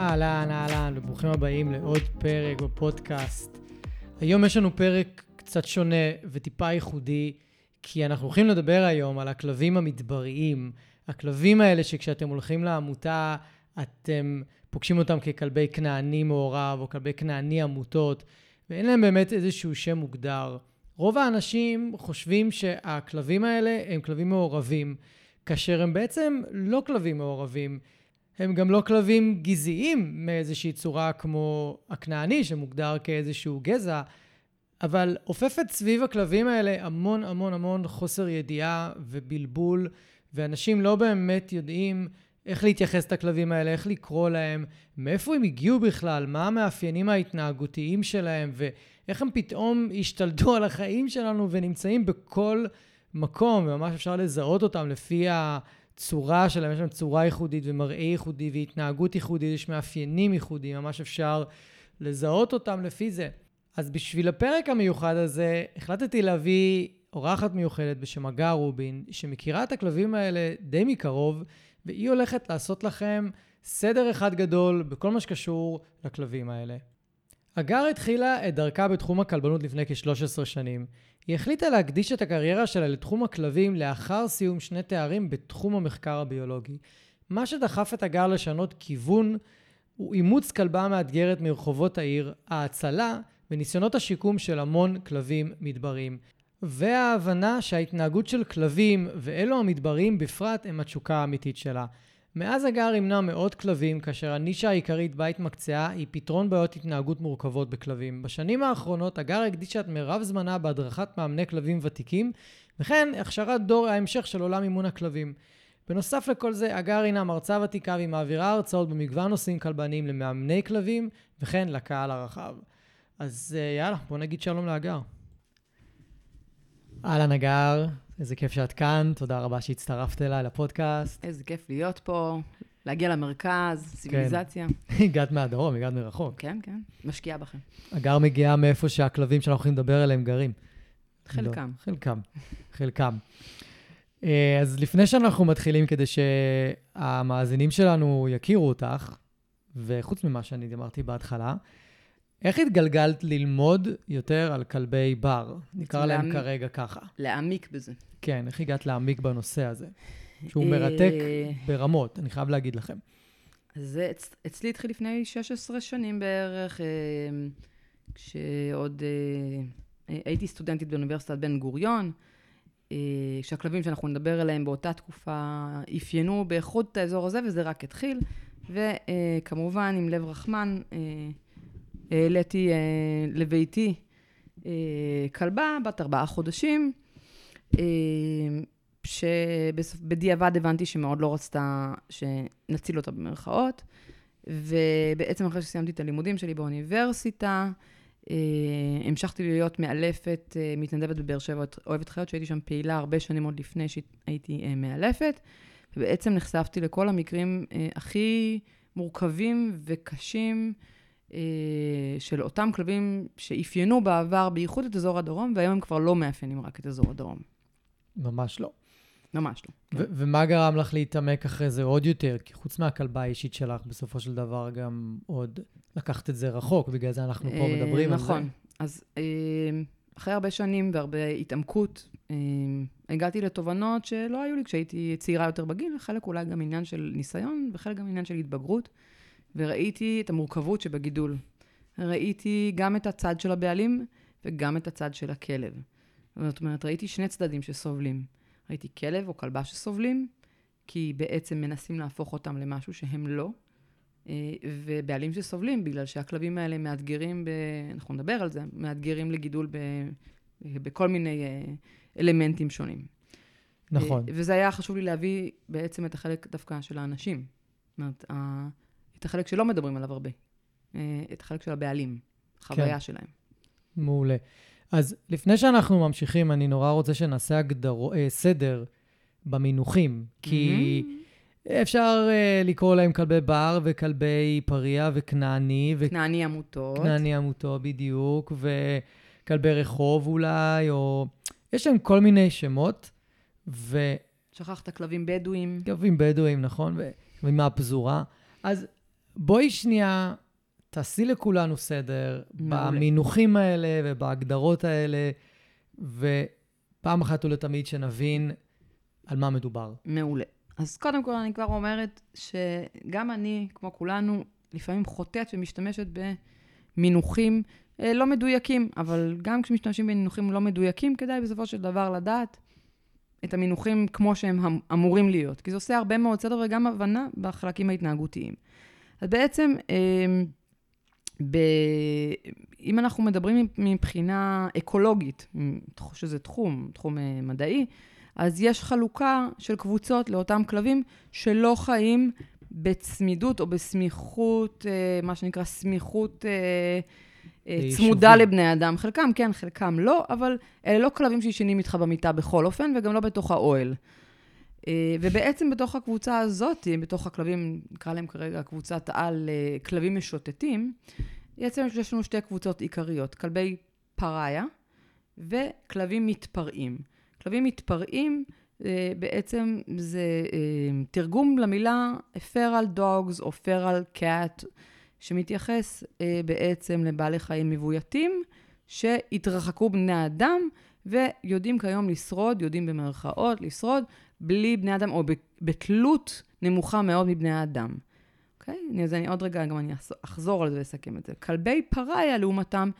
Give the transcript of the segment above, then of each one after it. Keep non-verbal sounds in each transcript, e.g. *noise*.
אהלן, אהלן, וברוכים הבאים לעוד פרק בפודקאסט. היום יש לנו פרק קצת שונה וטיפה ייחודי, כי אנחנו הולכים לדבר היום על הכלבים המדבריים. הכלבים האלה שכשאתם הולכים לעמותה, אתם פוגשים אותם ככלבי כנעני מעורב, או כלבי כנעני עמותות, ואין להם באמת איזשהו שם מוגדר. רוב האנשים חושבים שהכלבים האלה הם כלבים מעורבים, כאשר הם בעצם לא כלבים מעורבים. הם גם לא כלבים גזעיים מאיזושהי צורה כמו הכנעני, שמוגדר כאיזשהו גזע, אבל עופפת סביב הכלבים האלה המון המון המון חוסר ידיעה ובלבול, ואנשים לא באמת יודעים איך להתייחס לכלבים האלה, איך לקרוא להם, מאיפה הם הגיעו בכלל, מה המאפיינים ההתנהגותיים שלהם, ואיך הם פתאום השתלטו על החיים שלנו ונמצאים בכל מקום, וממש אפשר לזהות אותם לפי ה... צורה שלהם, יש להם צורה ייחודית ומראה ייחודי והתנהגות ייחודית, יש מאפיינים ייחודיים, ממש אפשר לזהות אותם לפי זה. אז בשביל הפרק המיוחד הזה, החלטתי להביא אורחת מיוחדת בשם הגר רובין, שמכירה את הכלבים האלה די מקרוב, והיא הולכת לעשות לכם סדר אחד גדול בכל מה שקשור לכלבים האלה. הגר התחילה את דרכה בתחום הכלבנות לפני כ-13 שנים. היא החליטה להקדיש את הקריירה שלה לתחום הכלבים לאחר סיום שני תארים בתחום המחקר הביולוגי. מה שדחף את הגר לשנות כיוון הוא אימוץ כלבה מאתגרת מרחובות העיר, ההצלה וניסיונות השיקום של המון כלבים מדבריים. וההבנה שההתנהגות של כלבים, ואלו המדבריים בפרט, הם התשוקה האמיתית שלה. מאז הגר ימנע מאות כלבים, כאשר הנישה העיקרית בה התמקצעה היא פתרון בעיות התנהגות מורכבות בכלבים. בשנים האחרונות הגר הקדישה את מירב זמנה בהדרכת מאמני כלבים ותיקים, וכן הכשרת דור ההמשך של עולם אימון הכלבים. בנוסף לכל זה, הגר הינה מרצה ותיקה והיא מעבירה הרצאות במגוון נושאים כלבניים למאמני כלבים, וכן לקהל הרחב. אז אה, יאללה, בוא נגיד שלום להגר. אהלן הגר, איזה כיף שאת כאן, תודה רבה שהצטרפת אליי לפודקאסט. איזה כיף להיות פה, להגיע למרכז, סיביליזציה. כן. *laughs* הגעת מהדרום, הגעת מרחוק. כן, כן, משקיעה בכם. הגר מגיעה מאיפה שהכלבים שאנחנו הולכים לדבר עליהם גרים. חלקם. לא, חלקם, חלקם. אה, אז לפני שאנחנו מתחילים, כדי שהמאזינים שלנו יכירו אותך, וחוץ ממה שאני אמרתי בהתחלה, איך התגלגלת ללמוד יותר על כלבי בר? נקרא להם להעמיק, כרגע ככה. להעמיק בזה. כן, איך הגעת להעמיק בנושא הזה? שהוא מרתק אה, ברמות, אני חייב להגיד לכם. זה אצ, אצלי התחיל לפני 16 שנים בערך, אה, כשעוד אה, הייתי סטודנטית באוניברסיטת בן גוריון, כשהכלבים שאנחנו נדבר עליהם באותה תקופה אפיינו באיכות האזור הזה, וזה רק התחיל. וכמובן, עם לב רחמן, העליתי אה, לביתי אה, כלבה בת ארבעה חודשים, אה, שבדיעבד הבנתי שמאוד לא רצתה שנציל אותה במרכאות, ובעצם אחרי שסיימתי את הלימודים שלי באוניברסיטה, המשכתי להיות מאלפת, מתנדבת בבאר שבע, אוהבת חיות, שהייתי שם פעילה הרבה שנים עוד לפני שהייתי מאלפת, ובעצם נחשפתי לכל המקרים הכי מורכבים וקשים. אה, של אותם כלבים שאפיינו בעבר בייחוד את אזור הדרום, והיום הם כבר לא מאפיינים רק את אזור הדרום. ממש לא. ממש לא. כן. ומה גרם לך להתעמק אחרי זה עוד יותר? כי חוץ מהכלבה האישית שלך, בסופו של דבר גם עוד לקחת את זה רחוק, בגלל זה אנחנו פה אה, מדברים על זה. נכון. אז אה, אחרי הרבה שנים והרבה התעמקות, הגעתי לתובנות שלא היו לי כשהייתי צעירה יותר בגיל, וחלק אולי גם עניין של ניסיון, וחלק גם עניין של התבגרות. וראיתי את המורכבות שבגידול. ראיתי גם את הצד של הבעלים וגם את הצד של הכלב. זאת אומרת, ראיתי שני צדדים שסובלים. ראיתי כלב או כלבה שסובלים, כי בעצם מנסים להפוך אותם למשהו שהם לא, אה, ובעלים שסובלים בגלל שהכלבים האלה מאתגרים, ב... אנחנו נדבר על זה, מאתגרים לגידול ב... בכל מיני אה, אלמנטים שונים. נכון. אה, וזה היה חשוב לי להביא בעצם את החלק דווקא של האנשים. זאת אומרת, את החלק שלא מדברים עליו הרבה. אה, את החלק של הבעלים, החוויה כן. שלהם. מעולה. אז לפני שאנחנו ממשיכים, אני נורא רוצה שנעשה הגדרו, אה, סדר במינוחים, כי אפשר אה, לקרוא להם כלבי בר וכלבי פריה וכנעני, כנעני עמותות. וכנעני עמותו בדיוק, וכלבי רחוב אולי, או... יש להם כל מיני שמות, וכלבים שכחת כלבים בדואים. בדואים, נכון? ו- ומהפזורה. אז בואי שנייה, תעשי לכולנו סדר מעולה. במינוחים האלה ובהגדרות האלה, ופעם אחת ולתמיד שנבין על מה מדובר. מעולה. אז קודם כל, אני כבר אומרת שגם אני, כמו כולנו, לפעמים חוטאת ומשתמשת במינוחים אה, לא מדויקים, אבל גם כשמשתמשים במינוחים לא מדויקים, כדאי בסופו של דבר לדעת את המינוחים כמו שהם אמ- אמורים להיות, כי זה עושה הרבה מאוד סדר וגם הבנה בחלקים ההתנהגותיים. אז בעצם, אה, ב... אם אנחנו מדברים מבחינה אקולוגית, שזה תחום, תחום אה, מדעי, אז יש חלוקה של קבוצות לאותם כלבים שלא חיים בצמידות או בסמיכות, אה, מה שנקרא סמיכות אה. צמודה לבני אדם. חלקם כן, חלקם לא, אבל אלה לא כלבים שישנים איתך במיטה בכל אופן, וגם לא בתוך האוהל. אה, ובעצם בתוך הקבוצה הזאת, בתוך הכלבים, נקרא להם כרגע קבוצת על אה, כלבים משוטטים, בעצם יש לנו שתי קבוצות עיקריות, כלבי פראיה וכלבים מתפרעים. כלבים מתפרעים אה, בעצם זה תרגום למילה feral dogs או feral cat, שמתייחס בעצם לבעלי חיים מבויתים שהתרחקו בני האדם ויודעים כיום לשרוד, יודעים במרכאות לשרוד, בלי בני אדם או בתלות נמוכה מאוד מבני האדם. אוקיי? Okay? אז אני עוד רגע, גם אני אחזור- על זה ואסכם את זה. כלבי פראיה, לעומתם,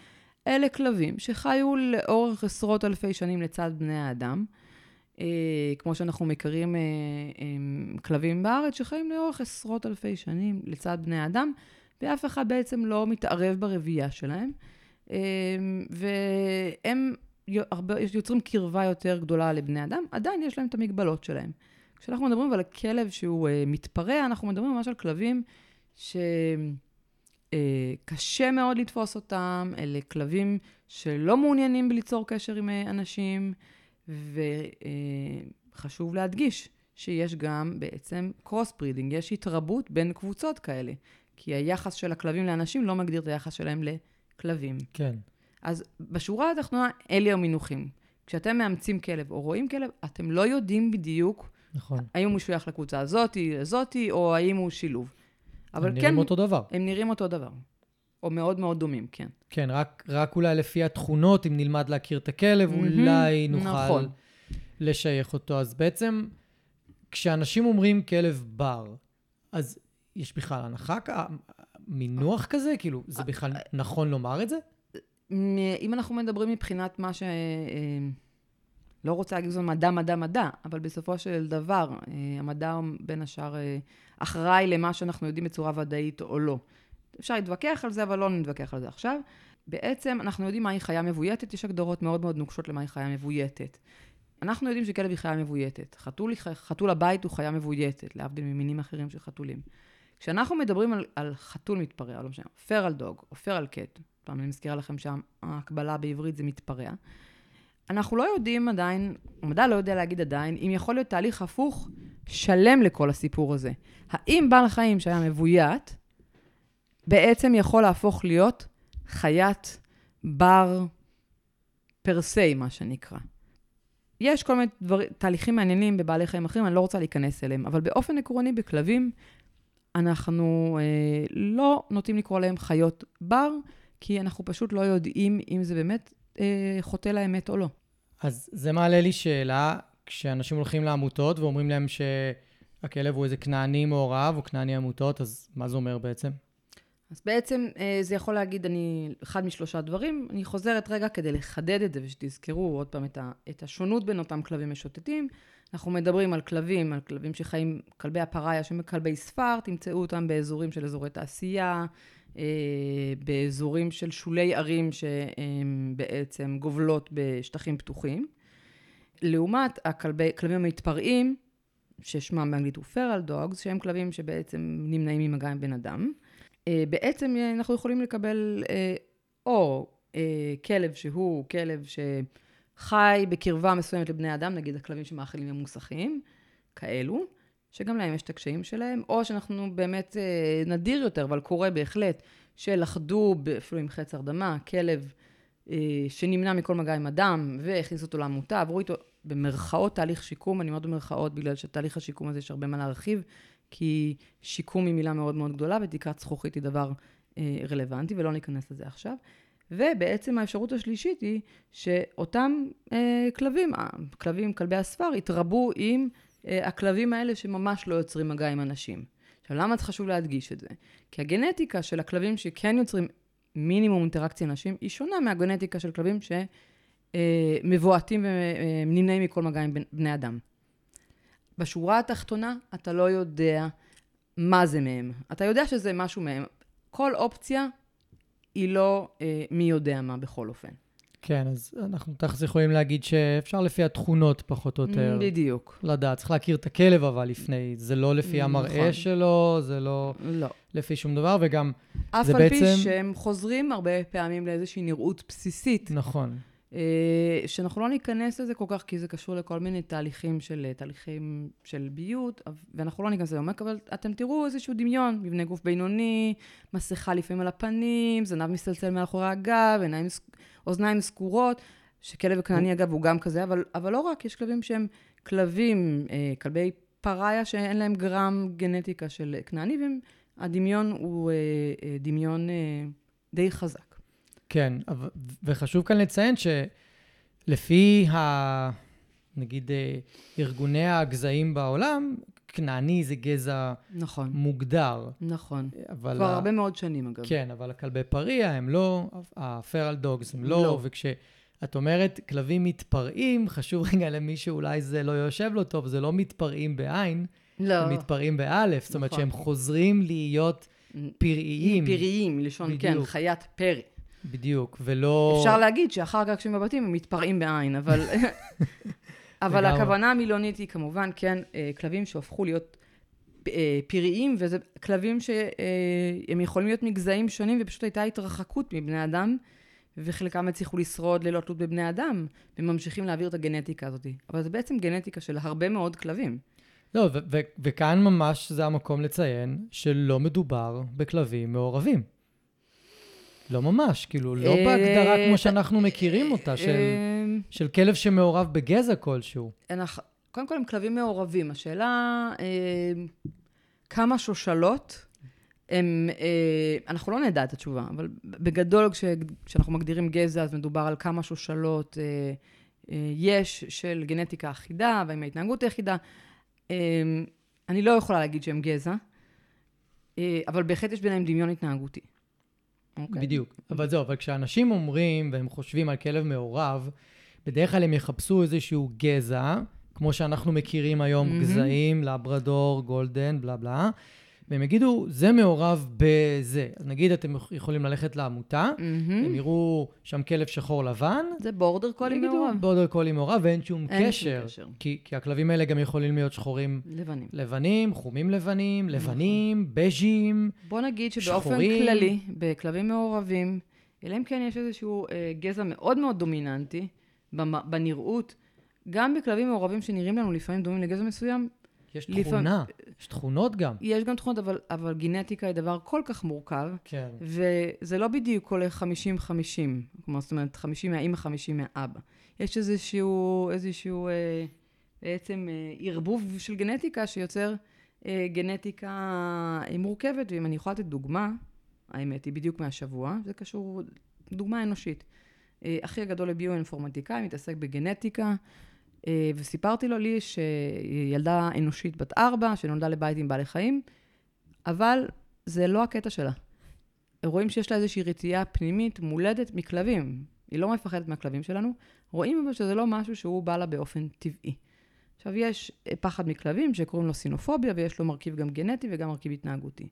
אלה כלבים שחיו לאורך עשרות אלפי שנים לצד בני האדם. אה, כמו שאנחנו מכירים אה, אה, כלבים בארץ שחיים לאורך עשרות אלפי שנים לצד בני האדם, ואף אחד בעצם לא מתערב ברבייה שלהם. אה, והם יוצרים קרבה יותר גדולה לבני אדם, עדיין יש להם את המגבלות שלהם. כשאנחנו מדברים על הכלב שהוא אה, מתפרע, אנחנו מדברים ממש על כלבים שקשה מאוד לתפוס אותם, אלה כלבים שלא מעוניינים בליצור קשר עם אה, אנשים, וחשוב להדגיש שיש גם בעצם cross breeding, יש התרבות בין קבוצות כאלה, כי היחס של הכלבים לאנשים לא מגדיר את היחס שלהם לכלבים. כן. אז בשורה התחתונה, אלה המינוחים. כשאתם מאמצים כלב או רואים כלב, אתם לא יודעים בדיוק נכון. האם הוא משוייך לקבוצה הזאתי, הזאתי, או האם הוא שילוב. אבל הם כן, נראים אותו דבר. הם נראים אותו דבר. או מאוד מאוד דומים, כן. כן, רק, רק אולי לפי התכונות, אם נלמד להכיר את הכלב, מהמם, אולי נוכל נכון. לשייך אותו. אז בעצם, כשאנשים אומרים כלב בר, אז יש בכלל הנחה, מינוח כזה? כאילו, זה בכלל נכון לומר את זה? אם אנחנו מדברים מבחינת מה ש... אה, לא רוצה להגיד שזה מדע, מדע, מדע, אבל בסופו של דבר, אה, המדע הוא בין השאר אה, אחראי למה שאנחנו יודעים בצורה ודאית או לא. אפשר להתווכח על זה, אבל לא נתווכח על זה עכשיו. בעצם אנחנו יודעים מהי חיה מבויתת, יש הגדרות מאוד מאוד נוקשות למהי חיה מבויתת. אנחנו יודעים שכלב היא חיה מבויתת. חתול, חתול הבית הוא חיה מבויתת, להבדיל ממינים אחרים של חתולים. כשאנחנו מדברים על, על חתול מתפרע, לא משנה, פרל דוג או פרל קט, פעם אני מזכירה לכם שההקבלה בעברית זה מתפרע, אנחנו לא יודעים עדיין, המדע לא יודע להגיד עדיין, אם יכול להיות תהליך הפוך שלם לכל הסיפור הזה. האם בעל חיים שהיה מבוית, בעצם יכול להפוך להיות חיית בר פר סי, מה שנקרא. יש כל מיני דבר, תהליכים מעניינים בבעלי חיים אחרים, אני לא רוצה להיכנס אליהם, אבל באופן עקרוני בכלבים, אנחנו אה, לא נוטים לקרוא להם חיות בר, כי אנחנו פשוט לא יודעים אם זה באמת אה, חוטא לאמת או לא. אז זה מעלה לי שאלה, כשאנשים הולכים לעמותות ואומרים להם שהכלב הוא איזה כנעני מעורב או כנעני עמותות, אז מה זה אומר בעצם? אז בעצם אה, זה יכול להגיד, אני, אחד משלושה דברים. אני חוזרת רגע כדי לחדד את זה ושתזכרו עוד פעם את, ה, את השונות בין אותם כלבים משוטטים. אנחנו מדברים על כלבים, על כלבים שחיים, כלבי הפראיה שהם כלבי ספר, תמצאו אותם באזורים של אזורי תעשייה, באזורים של שולי ערים שהן בעצם גובלות בשטחים פתוחים. לעומת הכלבים המתפרעים, ששמם באנגלית הוא feral dogs, שהם כלבים שבעצם נמנעים ממגע עם בן אדם. אה, בעצם אה, אנחנו יכולים לקבל אה, או כלב שהוא כלב שחי בקרבה מסוימת לבני אדם, נגיד הכלבים שמאכילים ממוסכים, כאלו, שגם להם יש את הקשיים שלהם, או שאנחנו באמת נדיר יותר, אבל קורה בהחלט, שלכדו אפילו עם חץ הרדמה, כלב שנמנע מכל מגע עם אדם והכניס אותו לעמותה, עברו איתו במרכאות תהליך שיקום, אני אומרת במרכאות בגלל שתהליך השיקום הזה יש הרבה מה להרחיב, כי שיקום היא מילה מאוד מאוד גדולה, ותקרת זכוכית היא דבר אה, רלוונטי, ולא ניכנס לזה עכשיו. ובעצם האפשרות השלישית היא שאותם אה, כלבים, הכלבים, כלבי הספר, התרבו עם אה, הכלבים האלה שממש לא יוצרים מגע עם אנשים. עכשיו, למה חשוב להדגיש את זה? כי הגנטיקה של הכלבים שכן יוצרים מינימום אינטראקציה עם אנשים, היא שונה מהגנטיקה של כלבים שמבועטים ונמנעים מכל מגע עם בני אדם. בשורה התחתונה, אתה לא יודע מה זה מהם. אתה יודע שזה משהו מהם. כל אופציה היא לא אה, מי יודע מה בכל אופן. כן, אז אנחנו תכף יכולים להגיד שאפשר לפי התכונות, פחות או יותר. בדיוק. לדעת. צריך להכיר את הכלב, אבל לפני. זה לא לפי נכון. המראה שלו, זה לא, לא לפי שום דבר, וגם זה בעצם... אף על פי שהם חוזרים הרבה פעמים לאיזושהי נראות בסיסית. נכון. אה, שאנחנו לא ניכנס לזה כל כך, כי זה קשור לכל מיני תהליכים של, תהליכים של ביות, ואנחנו לא ניכנס לזה לעומק, אבל אתם תראו איזשהו דמיון, מבנה גוף בינוני, מסכה לפעמים על הפנים, זנב מסתלצל מאחורי הגב, עיניים, אוזניים סגורות, שכלב כנעני אגב הוא גם כזה, אבל, אבל לא רק, יש כלבים שהם כלבים, אה, כלבי פראיה שאין להם גרם גנטיקה של כנעני, והדמיון הוא אה, דמיון די חזק. כן, וחשוב כאן לציין שלפי ה... נגיד אה, ארגוני הגזעים בעולם, כנעני זה גזע נכון. מוגדר. נכון. אבל כבר ה... הרבה מאוד שנים אגב. כן, אבל הכלבי פריה הם לא, הפרל דוגס הם לא, לא. וכשאת אומרת כלבים מתפרעים, חשוב רגע למי שאולי זה לא יושב לו טוב, זה לא מתפרעים בעין, לא. הם מתפרעים באלף, זאת אומרת נכון. שהם חוזרים להיות פראיים. פראיים, מלשון, כן, חיית פרא. בדיוק, ולא... אפשר להגיד שאחר כך כשהם בבתים הם מתפרעים בעין, אבל... *laughs* אבל הכוונה המילונית היא כמובן, כן, אה, כלבים שהפכו להיות אה, פראיים, וזה כלבים שהם יכולים להיות מגזעים שונים, ופשוט הייתה התרחקות מבני אדם, וחלקם הצליחו לשרוד ללא תלות בבני אדם, וממשיכים להעביר את הגנטיקה הזאת. אבל זה בעצם גנטיקה של הרבה מאוד כלבים. לא, וכאן ממש זה המקום לציין שלא מדובר בכלבים מעורבים. לא ממש, כאילו, לא אה, בהגדרה כמו שאנחנו מכירים אותה, של, אה, של כלב שמעורב בגזע כלשהו. קודם כל הם כלבים מעורבים. השאלה, אה, כמה שושלות הם, אנחנו לא נדע את התשובה, אבל בגדול כש, כשאנחנו מגדירים גזע, אז מדובר על כמה שושלות יש של גנטיקה אחידה, והאם ההתנהגות היא אחידה. אני לא יכולה להגיד שהם גזע, אבל בהחלט יש ביניהם דמיון התנהגותי. Okay. אוקיי. בדיוק. אבל זהו, אבל כשאנשים אומרים והם חושבים על כלב מעורב, בדרך כלל הם יחפשו איזשהו גזע, כמו שאנחנו מכירים היום, mm-hmm. גזעים, לברדור, גולדן, בלה בלה, והם יגידו, זה מעורב בזה. נגיד אתם יכולים ללכת לעמותה, mm-hmm. הם יראו שם כלב שחור לבן. זה בורדר קולי מעורב. בורדר קולי מעורב, ואין שום אין קשר. קשר. כי, כי הכלבים האלה גם יכולים להיות שחורים... לבנים. לבנים, חומים לבנים, נכון. לבנים, נכון. בז'ים, בוא נגיד שבאופן שחורים. כללי, בכלבים מעורבים, אלא אם כן יש איזשהו אה, גזע מאוד מאוד דומיננטי בנראות, גם בכלבים מעורבים שנראים לנו לפעמים דומים לגזע מסוים, יש תכונה, לפעמים, יש תכונות גם. יש גם תכונות, אבל, אבל גנטיקה היא דבר כל כך מורכב. כן. וזה לא בדיוק הולך 50-50. כלומר, זאת אומרת, 50 מהאימא, 50 מהאבא. יש איזשהו, איזשהו אה, בעצם אה, ערבוב של גנטיקה שיוצר אה, גנטיקה אה, מורכבת. ואם אני יכולה לתת דוגמה, האמת היא בדיוק מהשבוע, זה קשור, דוגמה אנושית. אה, אחי הגדול לביו-אינפורמטיקאי, מתעסק בגנטיקה. אה, וסיפרתי לו לי שהיא ילדה אנושית בת ארבע, שנולדה לבית עם בעלי חיים, אבל זה לא הקטע שלה. רואים שיש לה איזושהי רתיעה פנימית מולדת מכלבים. היא לא מפחדת מהכלבים שלנו. רואים אבל שזה לא משהו שהוא בא לה באופן טבעי. עכשיו, יש פחד מכלבים שקוראים לו סינופוביה, ויש לו מרכיב גם גנטי וגם מרכיב התנהגותי.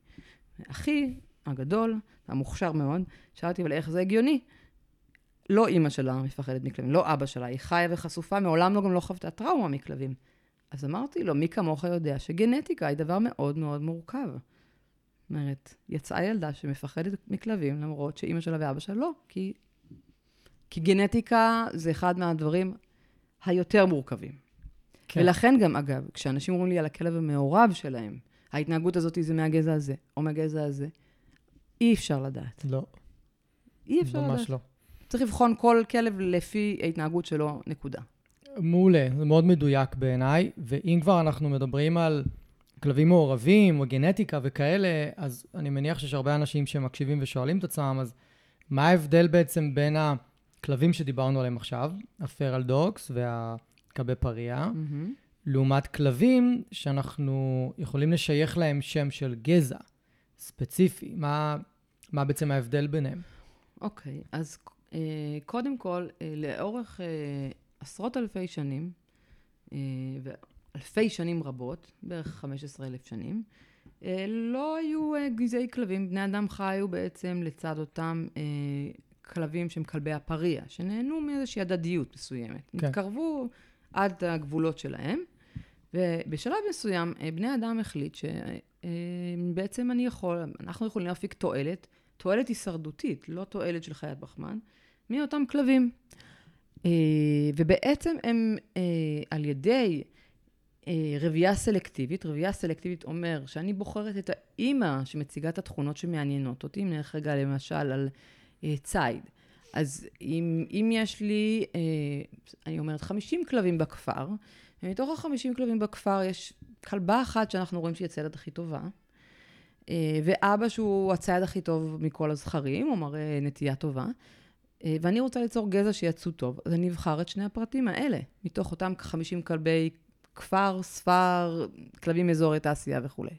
אחי הגדול, המוכשר מאוד, שאלתי, אבל איך זה הגיוני? לא אימא שלה מפחדת מכלבים, לא אבא שלה, היא חיה וחשופה, מעולם לא גם לא חוותה טראומה מכלבים. אז אמרתי לו, מי כמוך יודע שגנטיקה היא דבר מאוד מאוד מורכב. זאת אומרת, יצאה ילדה שמפחדת מכלבים, למרות שאימא שלה ואבא שלה לא, כי, כי גנטיקה זה אחד מהדברים היותר מורכבים. כן. ולכן גם, אגב, כשאנשים אומרים לי על הכלב המעורב שלהם, ההתנהגות הזאת זה מהגזע הזה, או מהגזע הזה, אי אפשר לדעת. לא. אי אפשר ממש לדעת. ממש לא. צריך לבחון כל כלב לפי ההתנהגות שלו, נקודה. מעולה, זה מאוד מדויק בעיניי, ואם כבר אנחנו מדברים על כלבים מעורבים או גנטיקה וכאלה, אז אני מניח שיש הרבה אנשים שמקשיבים ושואלים את עצמם, אז מה ההבדל בעצם בין הכלבים שדיברנו עליהם עכשיו, הפרל דוקס והכלבי פריה, mm-hmm. לעומת כלבים שאנחנו יכולים לשייך להם שם של גזע ספציפי? מה, מה בעצם ההבדל ביניהם? אוקיי, okay, אז קודם כל, אה, לאורך... אה, עשרות אלפי שנים, אה, ואלפי שנים רבות, בערך 15 אלף שנים, אה, לא היו אה, גזעי כלבים. בני אדם חיו בעצם לצד אותם כלבים שהם כלבי הפריה, שנהנו מאיזושהי הדדיות מסוימת. כן. התקרבו עד הגבולות שלהם, ובשלב מסוים בני אדם החליט שבעצם אני יכול, אנחנו יכולים להפיק תועלת, תועלת הישרדותית, לא תועלת של חיית פחמן, מאותם כלבים. אה, ובעצם הם אה, על ידי אה, רבייה סלקטיבית, רבייה סלקטיבית אומר שאני בוחרת את האימא שמציגה את התכונות שמעניינות אותי, אם נלך רגע למשל על ציד. אז אם, אם יש לי, אני אומרת, 50 כלבים בכפר, ומתוך ה-50 כלבים בכפר יש כלבה אחת שאנחנו רואים שהיא הציידת הכי טובה, ואבא שהוא הצייד הכי טוב מכל הזכרים, הוא מראה נטייה טובה, ואני רוצה ליצור גזע שיצאו טוב, אז אני אבחר את שני הפרטים האלה, מתוך אותם 50 כלבי כפר, ספר, כלבים מאזורי תעשייה וכולי.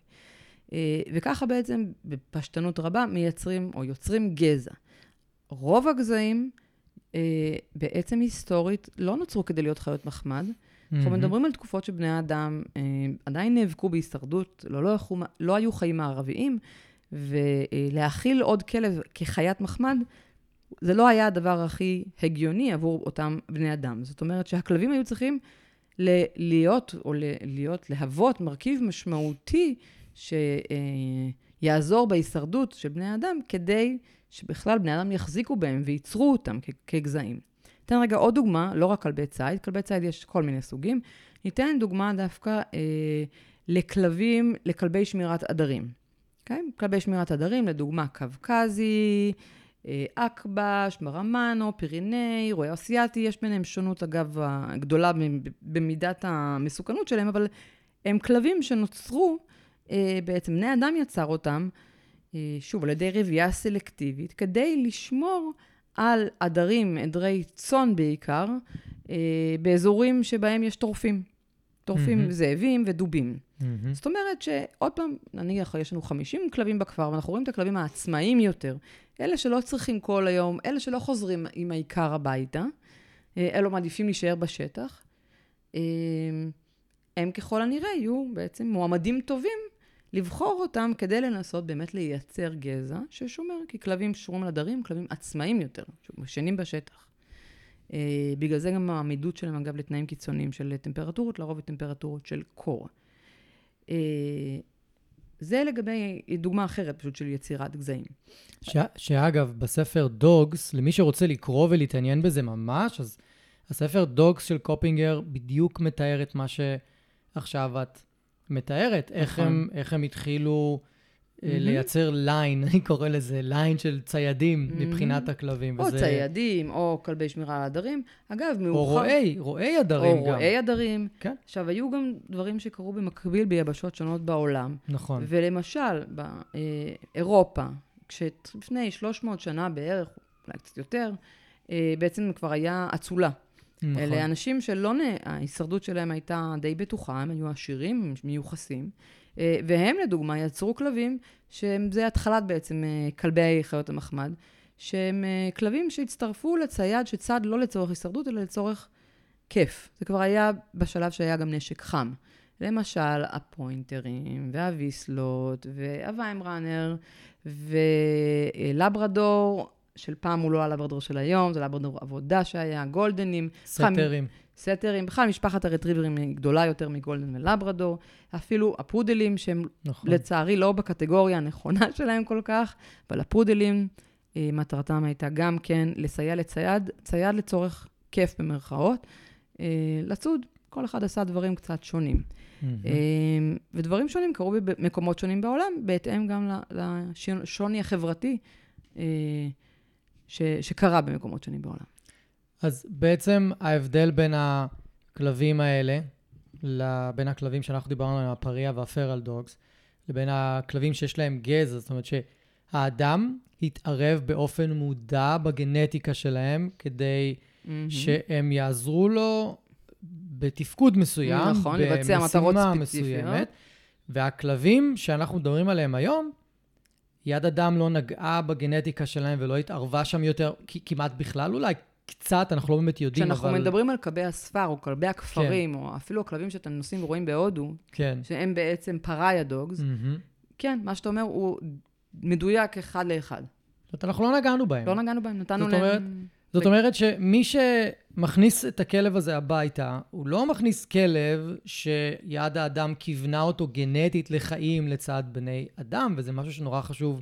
אה, וככה בעצם, בפשטנות רבה, מייצרים או יוצרים גזע. רוב הגזעים, אה, בעצם היסטורית, לא נוצרו כדי להיות חיות מחמד. Mm-hmm. אנחנו מדברים על תקופות שבני האדם עדיין נאבקו בהישרדות, לא, לא, לא היו חיים מערביים, ולהאכיל עוד כלב כחיית מחמד, זה לא היה הדבר הכי הגיוני עבור אותם בני אדם. זאת אומרת שהכלבים היו צריכים להיות, או להיות, להוות מרכיב משמעותי שיעזור בהישרדות של בני אדם, כדי שבכלל בני אדם יחזיקו בהם וייצרו אותם כגזעים. ניתן רגע עוד דוגמה, לא רק כלבי ציד, כלבי ציד יש כל מיני סוגים. ניתן דוגמה דווקא אה, לכלבים, לכלבי שמירת עדרים. אוקיי? כלבי שמירת עדרים, לדוגמה קווקזי, אה, אקבש, מרמנו, פיריני, רועי אוסייתי, יש ביניהם שונות, אגב, גדולה במידת המסוכנות שלהם, אבל הם כלבים שנוצרו, אה, בעצם בני אדם יצר אותם, אה, שוב, על ידי רבייה סלקטיבית, כדי לשמור על עדרים, עדרי צאן בעיקר, באזורים שבהם יש טורפים. טורפים mm-hmm. זאבים ודובים. Mm-hmm. זאת אומרת שעוד פעם, נניח יש לנו 50 כלבים בכפר, ואנחנו רואים את הכלבים העצמאיים יותר, אלה שלא צריכים כל היום, אלה שלא חוזרים עם העיקר הביתה, אה, אלו מעדיפים להישאר בשטח, אה, הם ככל הנראה יהיו בעצם מועמדים טובים לבחור אותם כדי לנסות באמת לייצר גזע ששומר, כי כלבים שומרים על הדרים, כלבים עצמאיים יותר, שישנים בשטח. אה, בגלל זה גם העמידות שלהם, אגב, לתנאים קיצוניים של טמפרטורות, לרוב טמפרטורות של קור. זה לגבי דוגמה אחרת פשוט של יצירת גזעים. ש... שאגב, בספר דוגס, למי שרוצה לקרוא ולהתעניין בזה ממש, אז הספר דוגס של קופינגר בדיוק מתאר את מה שעכשיו את מתארת, איך נכון. הם, איך הם התחילו. לייצר line, *laughs* אני קורא לזה line של ציידים mm-hmm. מבחינת הכלבים. או וזה... ציידים, או כלבי שמירה על עדרים. אגב, מאוחר... או רועי, רועי עדרים או גם. או רועי עדרים. כן. עכשיו, היו גם דברים שקרו במקביל ביבשות שונות בעולם. נכון. ולמשל, באירופה, כשלפני 300 שנה בערך, אולי קצת יותר, אה, בעצם כבר היה אצולה. נכון. אלה אנשים שלא, ההישרדות שלהם הייתה די בטוחה, הם היו עשירים, מיוחסים. אה, והם לדוגמה יצרו כלבים, שזה התחלת בעצם אה, כלבי חיות המחמד, שהם אה, כלבים שהצטרפו לצייד שצד לא לצורך הישרדות, אלא לצורך כיף. זה כבר היה בשלב שהיה גם נשק חם. למשל, הפוינטרים, והוויסלות, והוויימראנר, ולברדור, של פעם הוא לא הלברדור של היום, זה לברדור עבודה שהיה, גולדנים. סטרים. סטרים, בכלל משפחת הרטריברים היא גדולה יותר מגולדן ולברדור, אפילו הפודלים שהם נכון. לצערי לא בקטגוריה הנכונה *laughs* שלהם כל כך, אבל הפודלים, אה, מטרתם הייתה גם כן לסייע לצייד, צייד לצורך כיף במרכאות, אה, לצוד, כל אחד עשה דברים קצת שונים. אה, ודברים שונים קרו במקומות שונים בעולם, בהתאם גם לשוני החברתי אה, ש, שקרה במקומות שונים בעולם. אז בעצם ההבדל בין הכלבים האלה, לבין הכלבים שאנחנו דיברנו עליהם, הפריה והפרל דוגס, לבין הכלבים שיש להם גזע, זאת אומרת שהאדם התערב באופן מודע בגנטיקה שלהם כדי שהם יעזרו לו בתפקוד מסוים, נכון, לבצע מטרות במשימה ספציפיות. מסוימת, והכלבים שאנחנו מדברים עליהם היום, יד אדם לא נגעה בגנטיקה שלהם ולא התערבה שם יותר, כמעט בכלל אולי, קצת, אנחנו לא באמת יודעים, כשאנחנו אבל... מדברים על כלבי הספר, או כלבי הכפרים, או אפילו הכלבים שאתם נוסעים ורואים בהודו, כן. שהם בעצם פריה דוגס, מהמם. כן, מה שאתה אומר הוא מדויק אחד לאחד. זאת אומרת, אנחנו לא נגענו בהם. לא נגענו בהם, נתנו זאת אומרת, להם... זאת אומרת שמי שמכניס את הכלב הזה הביתה, הוא לא מכניס כלב שיד האדם כיוונה אותו גנטית לחיים לצד בני אדם, וזה משהו שנורא חשוב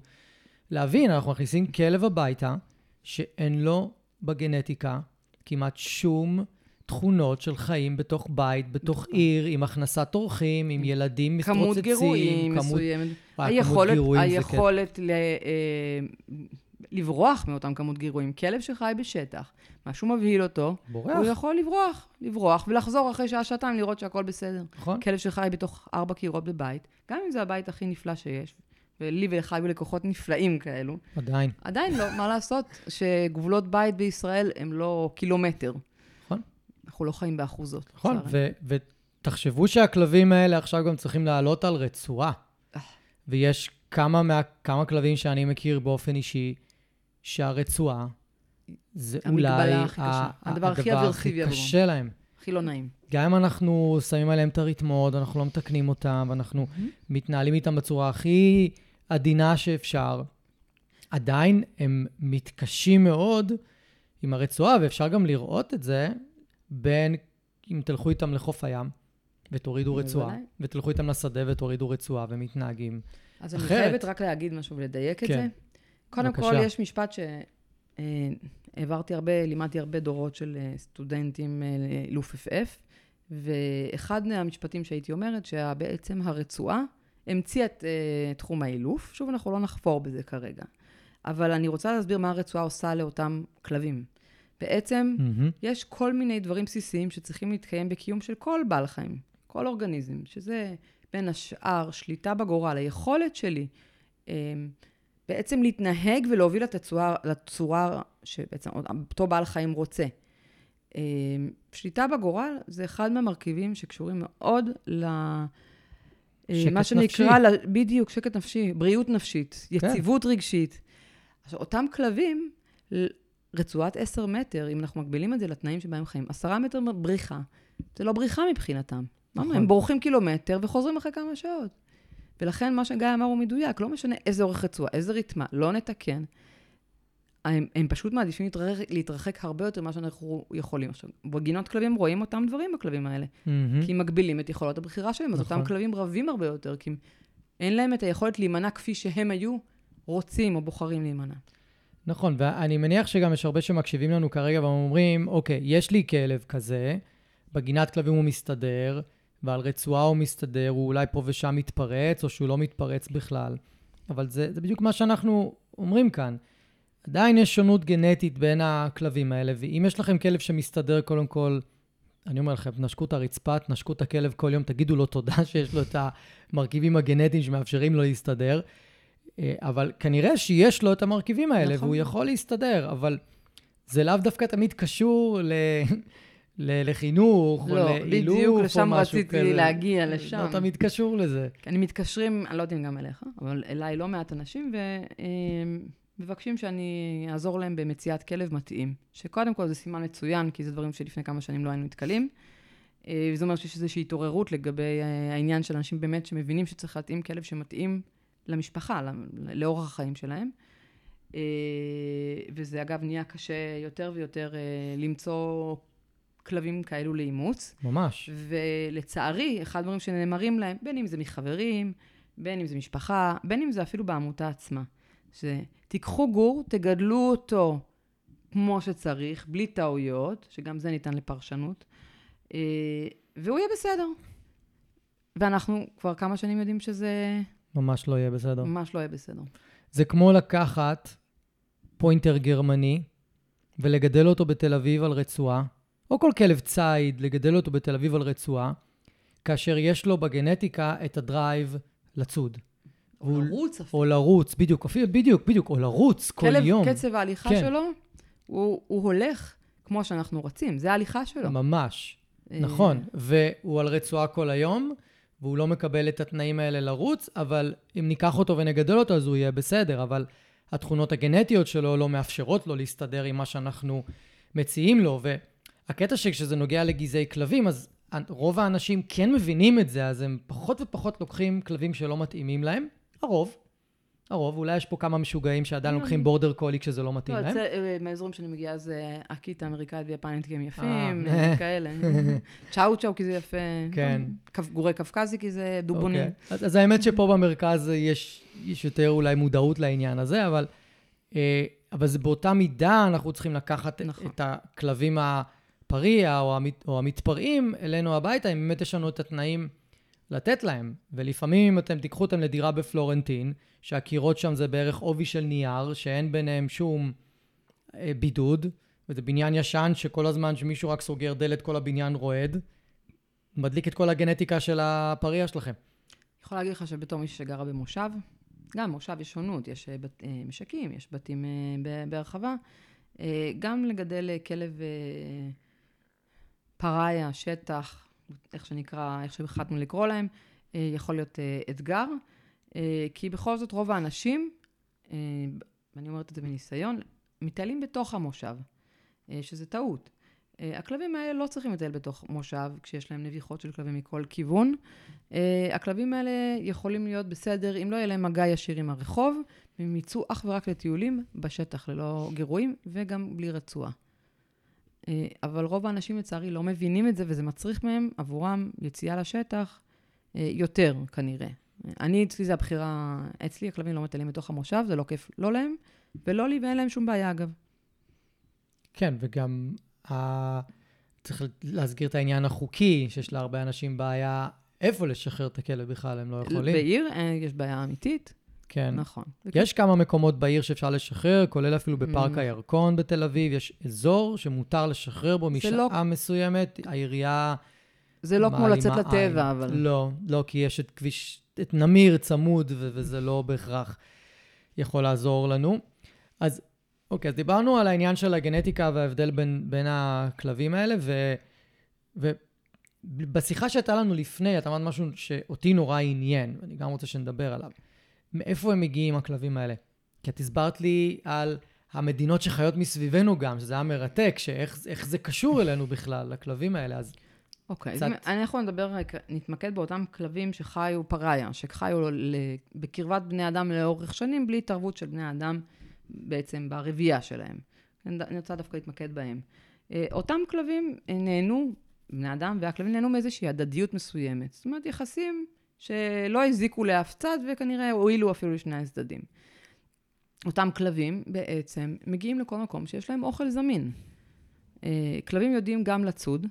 להבין. אנחנו מכניסים כלב הביתה שאין לו בגנטיקה כמעט שום תכונות של חיים בתוך בית, בתוך נכון. עיר, עם הכנסת אורחים, עם ילדים מתרוצצים. כמות גירויים כמות- מסוימת. היכולת, גירויים היכולת ל, אה, לברוח מאותם כמות גירויים. כלב שחי בשטח, משהו מבהיל אותו, בורח, הוא יכול לברוח, לברוח ולחזור אחרי שעה-שעתיים לראות שהכל בסדר. נכון? כלב שחי בתוך ארבע קירות בבית, גם אם זה הבית הכי נפלא שיש, ולי ולך היו לקוחות נפלאים כאלו, עדיין. עדיין לא, מה לעשות שגבולות בית בישראל הם לא קילומטר. נכון. אנחנו לא חיים באחוזות. נכון, ותחשבו שהכלבים האלה עכשיו גם צריכים לעלות על רצועה. אה. ויש כמה, מה, כמה כלבים שאני מכיר באופן אישי, שהרצועה זה המגבלה אולי הכי קשה. הדבר הכי אברסיבי עבורם. קשה להם. הכי לא נעים. גם אם אנחנו שמים עליהם את הרתמות, אנחנו לא מתקנים אותם, ואנחנו מתנהלים איתם בצורה הכי עדינה שאפשר, עדיין הם מתקשים מאוד עם הרצועה, ואפשר גם לראות את זה בין אם תלכו איתם לחוף הים ותורידו רצועה. ותלכו איתם לשדה ותורידו רצועה, ומתנהגים. אז אני אחרת. חייבת רק להגיד משהו ולדייק את כן. זה. קודם בבקשה. כל, יש משפט שהעברתי הרבה, לימדתי הרבה דורות של אה, סטודנטים אה, לופפף, ואחד מהמשפטים שהייתי אומרת, שבעצם הרצועה המציאה את אה, תחום האילוף. שוב, אנחנו לא נחפור בזה כרגע. אבל אני רוצה להסביר מה הרצועה עושה לאותם כלבים. בעצם, מהמם. יש כל מיני דברים בסיסיים שצריכים להתקיים בקיום של כל בעל חיים, כל אורגניזם, שזה בין השאר שליטה בגורל, היכולת שלי אה, בעצם להתנהג ולהוביל את הצורה, לצורה שבעצם אותו בעל חיים רוצה. אה, שליטה בגורל זה אחד מהמרכיבים שקשורים מאוד ל... אה, מה נפשי. שנקרא, ל- בדיוק, שקט נפשי, בריאות נפשית, יציבות רגשית. עכשיו, אותם כלבים, רצועת 10 מטר, אם אנחנו מגבילים את זה לתנאים שבהם חיים, 10 מטר בריחה, זה לא בריחה מבחינתם. נכון. הם בורחים קילומטר וחוזרים אחרי כמה שעות. ולכן מה שגיא אמר הוא מדויק, לא משנה איזה אורך רצועה, איזה רתמה, לא נתקן. הם, הם פשוט מעדיפים להתרחק, להתרחק הרבה יותר ממה שאנחנו יכולים. עכשיו, בגינות כלבים רואים אותם דברים בכלבים האלה, מהמם. כי הם מגבילים את יכולות הבחירה שלהם, אז נכון. אותם כלבים רבים הרבה יותר, כי אין להם את היכולת להימנע כפי שהם היו רוצים או בוחרים להימנע. נכון, ואני מניח שגם יש הרבה שמקשיבים לנו כרגע ואומרים, אוקיי, יש לי כלב כזה, בגינת כלבים הוא מסתדר, ועל רצועה הוא מסתדר, הוא אולי פה ושם מתפרץ, או שהוא לא מתפרץ בכלל. אבל זה, זה בדיוק מה שאנחנו אומרים כאן. עדיין יש שונות גנטית בין הכלבים האלה, ואם יש לכם כלב שמסתדר, קודם כל, אני אומר לכם, תנשקו את הרצפה, תנשקו את הכלב כל יום, תגידו לו תודה *laughs* שיש לו את המרכיבים הגנטיים שמאפשרים לו להסתדר. אה, אבל כנראה שיש לו את המרכיבים האלה, נכון. והוא יכול להסתדר, אבל זה לאו דווקא תמיד קשור ל... לחינוך, לא, או לאילוף, בדיוק לשם רציתי כזה. להגיע, לשם. לא תמיד קשור לזה. כי אני מתקשרים, אני לא יודעת אם גם אליך, אבל אליי לא מעט אנשים, ומבקשים שאני אעזור להם במציאת כלב מתאים. שקודם כל זה סימן מצוין, כי זה דברים שלפני כמה שנים לא היינו נתקלים. אה, וזה אומר שיש איזושהי התעוררות לגבי אה, העניין של אנשים באמת שמבינים שצריך להתאים כלב שמתאים למשפחה, לאורח החיים שלהם. אה, וזה אגב נהיה קשה יותר ויותר למצוא כלבים כאלו לאימוץ. ממש. ולצערי, אחד הדברים שנאמרים להם, בין אם זה מחברים, בין אם זה משפחה, בין אם זה אפילו בעמותה עצמה, שתיקחו גור, תגדלו אותו כמו שצריך, בלי טעויות, שגם זה ניתן לפרשנות, אה, והוא יהיה בסדר. ואנחנו כבר כמה שנים יודעים שזה ממש לא יהיה בסדר. ממש לא יהיה בסדר. זה כמו לקחת פוינטר גרמני ולגדל אותו בתל אביב על רצועה, או כל כלב ציד, לגדל אותו בתל אביב על רצועה, כאשר יש לו בגנטיקה את ה drive לצוד. או והוא- לרוץ אפילו. או לרוץ, בדיוק, אפילו, בדיוק, בדיוק, או לרוץ כל כלב, יום. קצב ההליכה כן. שלו, הוא, הוא הולך כמו שאנחנו רוצים, זה ההליכה שלו. ממש, אה, נכון. והוא על רצועה כל היום, והוא לא מקבל את התנאים האלה לרוץ, אבל אם ניקח אותו ונגדל אותו, אז הוא יהיה בסדר. אבל התכונות הגנטיות שלו לא מאפשרות לו להסתדר עם מה שאנחנו מציעים לו. והקטע שכשזה נוגע לגזעי כלבים, אז רוב האנשים כן מבינים את זה, אז הם פחות ופחות לוקחים כלבים שלא מתאימים להם. הרוב. הרוב, אולי יש פה כמה משוגעים שעדיין לא, לוקחים בורדר קולי כשזה לא מתאים לא, להם. אה, מהאזורים שאני מגיעה זה אקית האמריקאית ויפנית כי הם יפים, *laughs* אה. אה, כאלה. צ'או צ'או כי זה יפה. כן. גורי קווקזי כי זה דובונים. אוקיי. אז, האמת שפה במרכז יש, יותר אולי מודעות לעניין הזה, אבל, אה, אבל זה באותה מידה אנחנו צריכים לקחת נכון. את הכלבים הפריע או, המת, או המתפרעים אלינו הביתה, אם באמת יש לנו את התנאים לתת להם. ולפעמים אם אתם תיקחו אותם לדירה בפלורנטין, שהקירות שם זה בערך עובי של נייר, שאין ביניהם שום אה, בידוד, וזה בניין ישן שכל הזמן שמישהו רק סוגר דלת כל הבניין רועד, מדליק את כל הגנטיקה של הפריע שלכם. אני יכולה להגיד לך שבתור מישהי שגרה במושב, גם במושב יש שונות, יש אה, בת, אה, משקים, יש בתים אה, בהרחבה. אה, גם לגדל אה, כלב פראיה, שטח, איך שנקרא, איך שהחלטנו לקרוא להם, אה, יכול להיות אה, אתגר. אה, כי בכל זאת רוב האנשים, ואני אומרת את זה מניסיון, מטיילים בתוך המושב, שזה טעות. הכלבים האלה לא צריכים לטייל בתוך מושב כשיש להם נביחות של כלבים מכל כיוון. הכלבים האלה יכולים להיות בסדר אם לא יהיה להם מגע ישיר עם הרחוב, והם יצאו אך ורק לטיולים בשטח ללא גירויים וגם בלי רצועה. Uh, אבל רוב האנשים לצערי לא מבינים את זה, וזה מצריך מהם, עבורם, יציאה לשטח uh, יותר כנראה. אני, אצלי זה הבחירה, אצלי הכלבים לא מטיילים בתוך המושב, זה לא כיף לא להם, ולא לי, ואין להם שום בעיה אגב. כן, וגם ה... צריך להסגיר את העניין החוקי, שיש להרבה אנשים בעיה איפה לשחרר את הכלב בכלל, הם לא יכולים. בעיר אה, יש בעיה אמיתית, כן. נכון. יש כמה מקומות בעיר שאפשר לשחרר, כולל אפילו בפארק Mm. הירקון בתל אביב, יש אזור שמותר לשחרר בו משעה לא- מסוימת, העירייה... זה לא כמו לצאת עין. לטבע, אבל... לא, לא, כי יש את כביש, את נמיר צמוד, ו- וזה לא בהכרח יכול לעזור לנו. אז אוקיי, אז דיברנו על העניין של הגנטיקה וההבדל בין, בין הכלבים האלה, ו... ובשיחה שהייתה לנו לפני, את אמרת משהו שאותי נורא עניין, ואני גם רוצה שנדבר עליו. מאיפה הם מגיעים, הכלבים האלה? כי את הסברת לי על המדינות שחיות מסביבנו גם, שזה היה מרתק, שאיך איך זה קשור אלינו בכלל, לכלבים האלה. אז אוקיי, קצת- אז אנחנו נדבר, נתמקד באותם כלבים שחיו פראיה, שחיו ל- בקרבת בני אדם לאורך שנים, בלי התערבות של בני אדם בעצם ברבייה שלהם. אני רוצה דווקא להתמקד בהם. אה, אותם כלבים נהנו, בני אדם והכלבים נהנו מאיזושהי הדדיות מסוימת. זאת אומרת, יחסים שלא הזיקו לאף צד וכנראה הועילו אפילו לשני הצדדים. אותם כלבים בעצם מגיעים לכל מקום שיש להם אוכל זמין. אה, כלבים יודעים גם לצוד,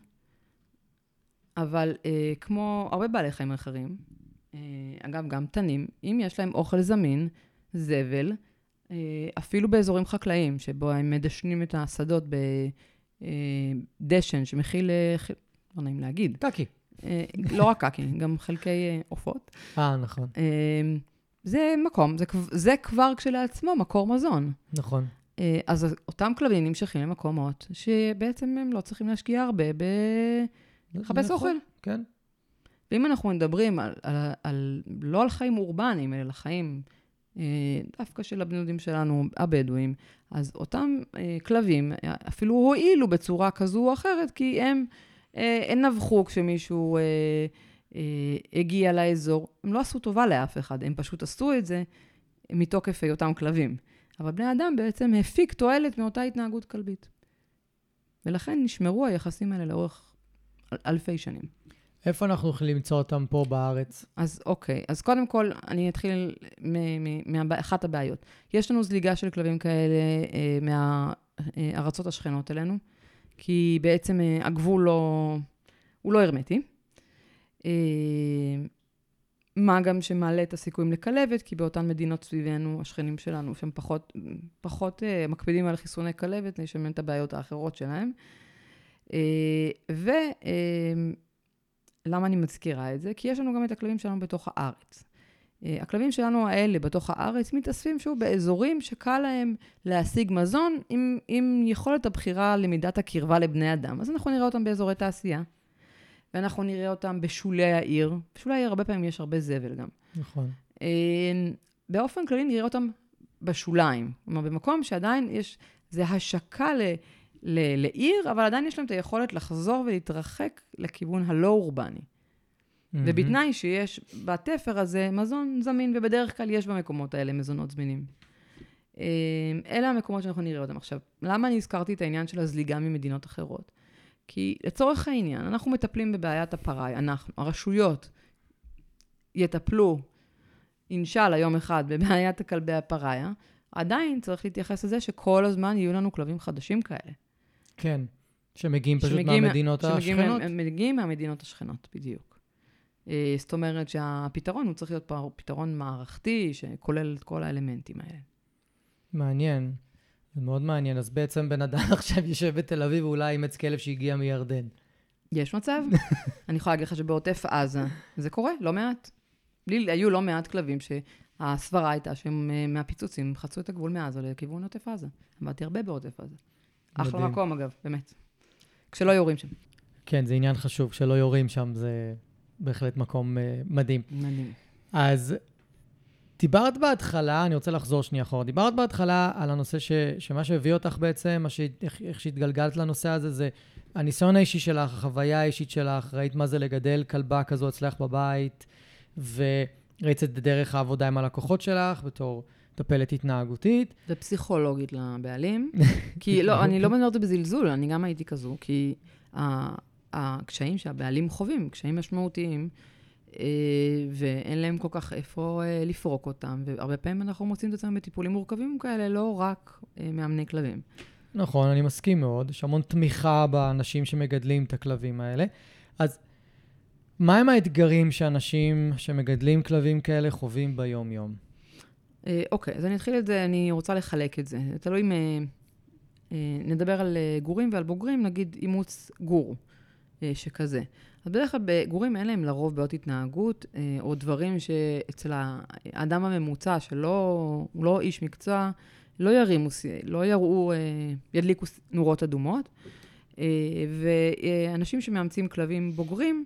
אבל אה, כמו הרבה בעלי חיים אחרים, אה, אגב, גם תנים, אם יש להם אוכל זמין, זבל, אפילו באזורים חקלאיים, שבו הם מדשנים את השדות בדשן שמכיל, לא נעים להגיד, קקי. אה, לא רק קקי, גם חלקי אה, עופות. אה, נכון, אה, זה מקום, זה, זה כבר כשלעצמו מקור מזון. נכון. אז אותם כלבים נמשכים למקומות שבעצם הם לא צריכים להשקיע הרבה ב... לחפש נכון, אוכל. כן. ואם אנחנו מדברים על, על, על, לא על חיים אורבניים, אלא לחיים אה, דווקא של הבני דודים שלנו, הבדואים, אז אותם כלבים אפילו הועילו בצורה כזו או אחרת, כי הם, אה, הם נבחו כשמישהו אה, אה, הגיע לאזור. הם לא עשו טובה לאף אחד, הם פשוט עשו את זה מתוקף היותם כלבים. אבל בני אדם בעצם הפיק תועלת מאותה התנהגות כלבית. ולכן נשמרו היחסים האלה לאורך אל- אלפי שנים. איפה אנחנו יכולים למצוא אותם פה בארץ? אז אוקיי, אז קודם כל, אני אתחיל מאחת הבעיות. יש לנו זליגה של כלבים כאלה אה, מהארצות השכנות אלינו, כי בעצם אה, הגבול לא, הוא לא הרמטי. אה, מה גם שמעלה את הסיכויים לכלבת, כי באותן מדינות סביבנו, השכנים שלנו, שהם פחות, פחות uh, מקפידים על חיסוני כלבת, לשמן את הבעיות האחרות שלהם. ולמה אני מזכירה את זה? כי יש לנו גם את הכלבים שלנו בתוך הארץ. Uh, הכלבים שלנו האלה בתוך הארץ מתאספים שוב באזורים שקל להם להשיג מזון עם, עם יכולת הבחירה למידת הקרבה לבני אדם. אז אנחנו נראה אותם באזורי תעשייה. ואנחנו נראה אותם בשולי העיר. בשולי העיר הרבה פעמים יש הרבה זבל גם. נכון. אה, באופן כללי נראה אותם בשוליים. כלומר, במקום שעדיין יש, זה השקה ל, ל, לעיר, אבל עדיין יש להם את היכולת לחזור ולהתרחק לכיוון הלא אורבני. Mm-hmm. ובתנאי שיש בתפר הזה מזון זמין, ובדרך כלל יש במקומות האלה מזונות זמינים. אה, אלה המקומות שאנחנו נראה אותם. עכשיו, למה אני הזכרתי את העניין של הזליגה ממדינות אחרות? כי לצורך העניין, אנחנו מטפלים בבעיית הפראי, אנחנו, הרשויות יטפלו, אינשאללה, יום אחד, בבעיית הכלבי הפראיה, עדיין צריך להתייחס לזה שכל הזמן יהיו לנו כלבים חדשים כאלה. כן, שמגיעים פשוט שמגיעים, מהמדינות שמגיעים השכנות. הם מגיעים מהמדינות השכנות, בדיוק. אה, זאת אומרת שהפתרון הוא צריך להיות פתרון מערכתי, שכולל את כל האלמנטים האלה. מעניין. זה מאוד מעניין. אז בעצם בן אדם *laughs* עכשיו יושב בתל אביב ואולי אימץ כלב שהגיע מירדן. יש מצב. *laughs* אני יכולה להגיד לך שבעוטף עזה זה קורה, לא מעט. לי היו לא מעט כלבים שהסברה הייתה שהם אה, מהפיצוצים חצו את הגבול מעזה לכיוון עוטף עזה. עבדתי הרבה בעוטף עזה. אחלה מקום, אגב, באמת. כשלא יורים שם. כן, זה עניין חשוב, כשלא יורים שם זה בהחלט מקום uh, מדהים. מדהים. אז דיברת בהתחלה, אני רוצה לחזור שנייה אחורה, דיברת בהתחלה על הנושא ש, שמה שהביא אותך בעצם, ש, איך, איך שהתגלגלת לנושא הזה, זה הניסיון האישי שלך, החוויה האישית שלך, ראית מה זה לגדל כלבה כזו אצלך בבית, וראית את דרך העבודה עם הלקוחות שלך בתור מטפלת התנהגותית. ופסיכולוגית לבעלים. *laughs* כי לא, אני לא מדברת בזלזול, אני גם הייתי כזו, כי הקשיים שהבעלים חווים, קשיים משמעותיים, אה, ואין להם כל כך איפה אה, לפרוק אותם, והרבה פעמים אנחנו מוצאים את עצמנו בטיפולים מורכבים כאלה, לא רק אה, מאמני כלבים. נכון, אני מסכים מאוד. יש המון תמיכה באנשים שמגדלים את הכלבים האלה. אז מהם האתגרים שאנשים שמגדלים כלבים כאלה חווים ביום-יום? אוקיי, אז אני אתחיל את זה, אני רוצה לחלק את זה. תלוי אם... נדבר על גורים ועל בוגרים, נגיד אימוץ גור שכזה. אז בדרך כלל בגורים אין להם לרוב בעיות התנהגות, אה, או דברים שאצל האדם הממוצע, שלא, לא איש מקצוע, לא ירימו, לא יראו, אה, ידליקו נורות אדומות. אה, ואנשים שמאמצים כלבים בוגרים,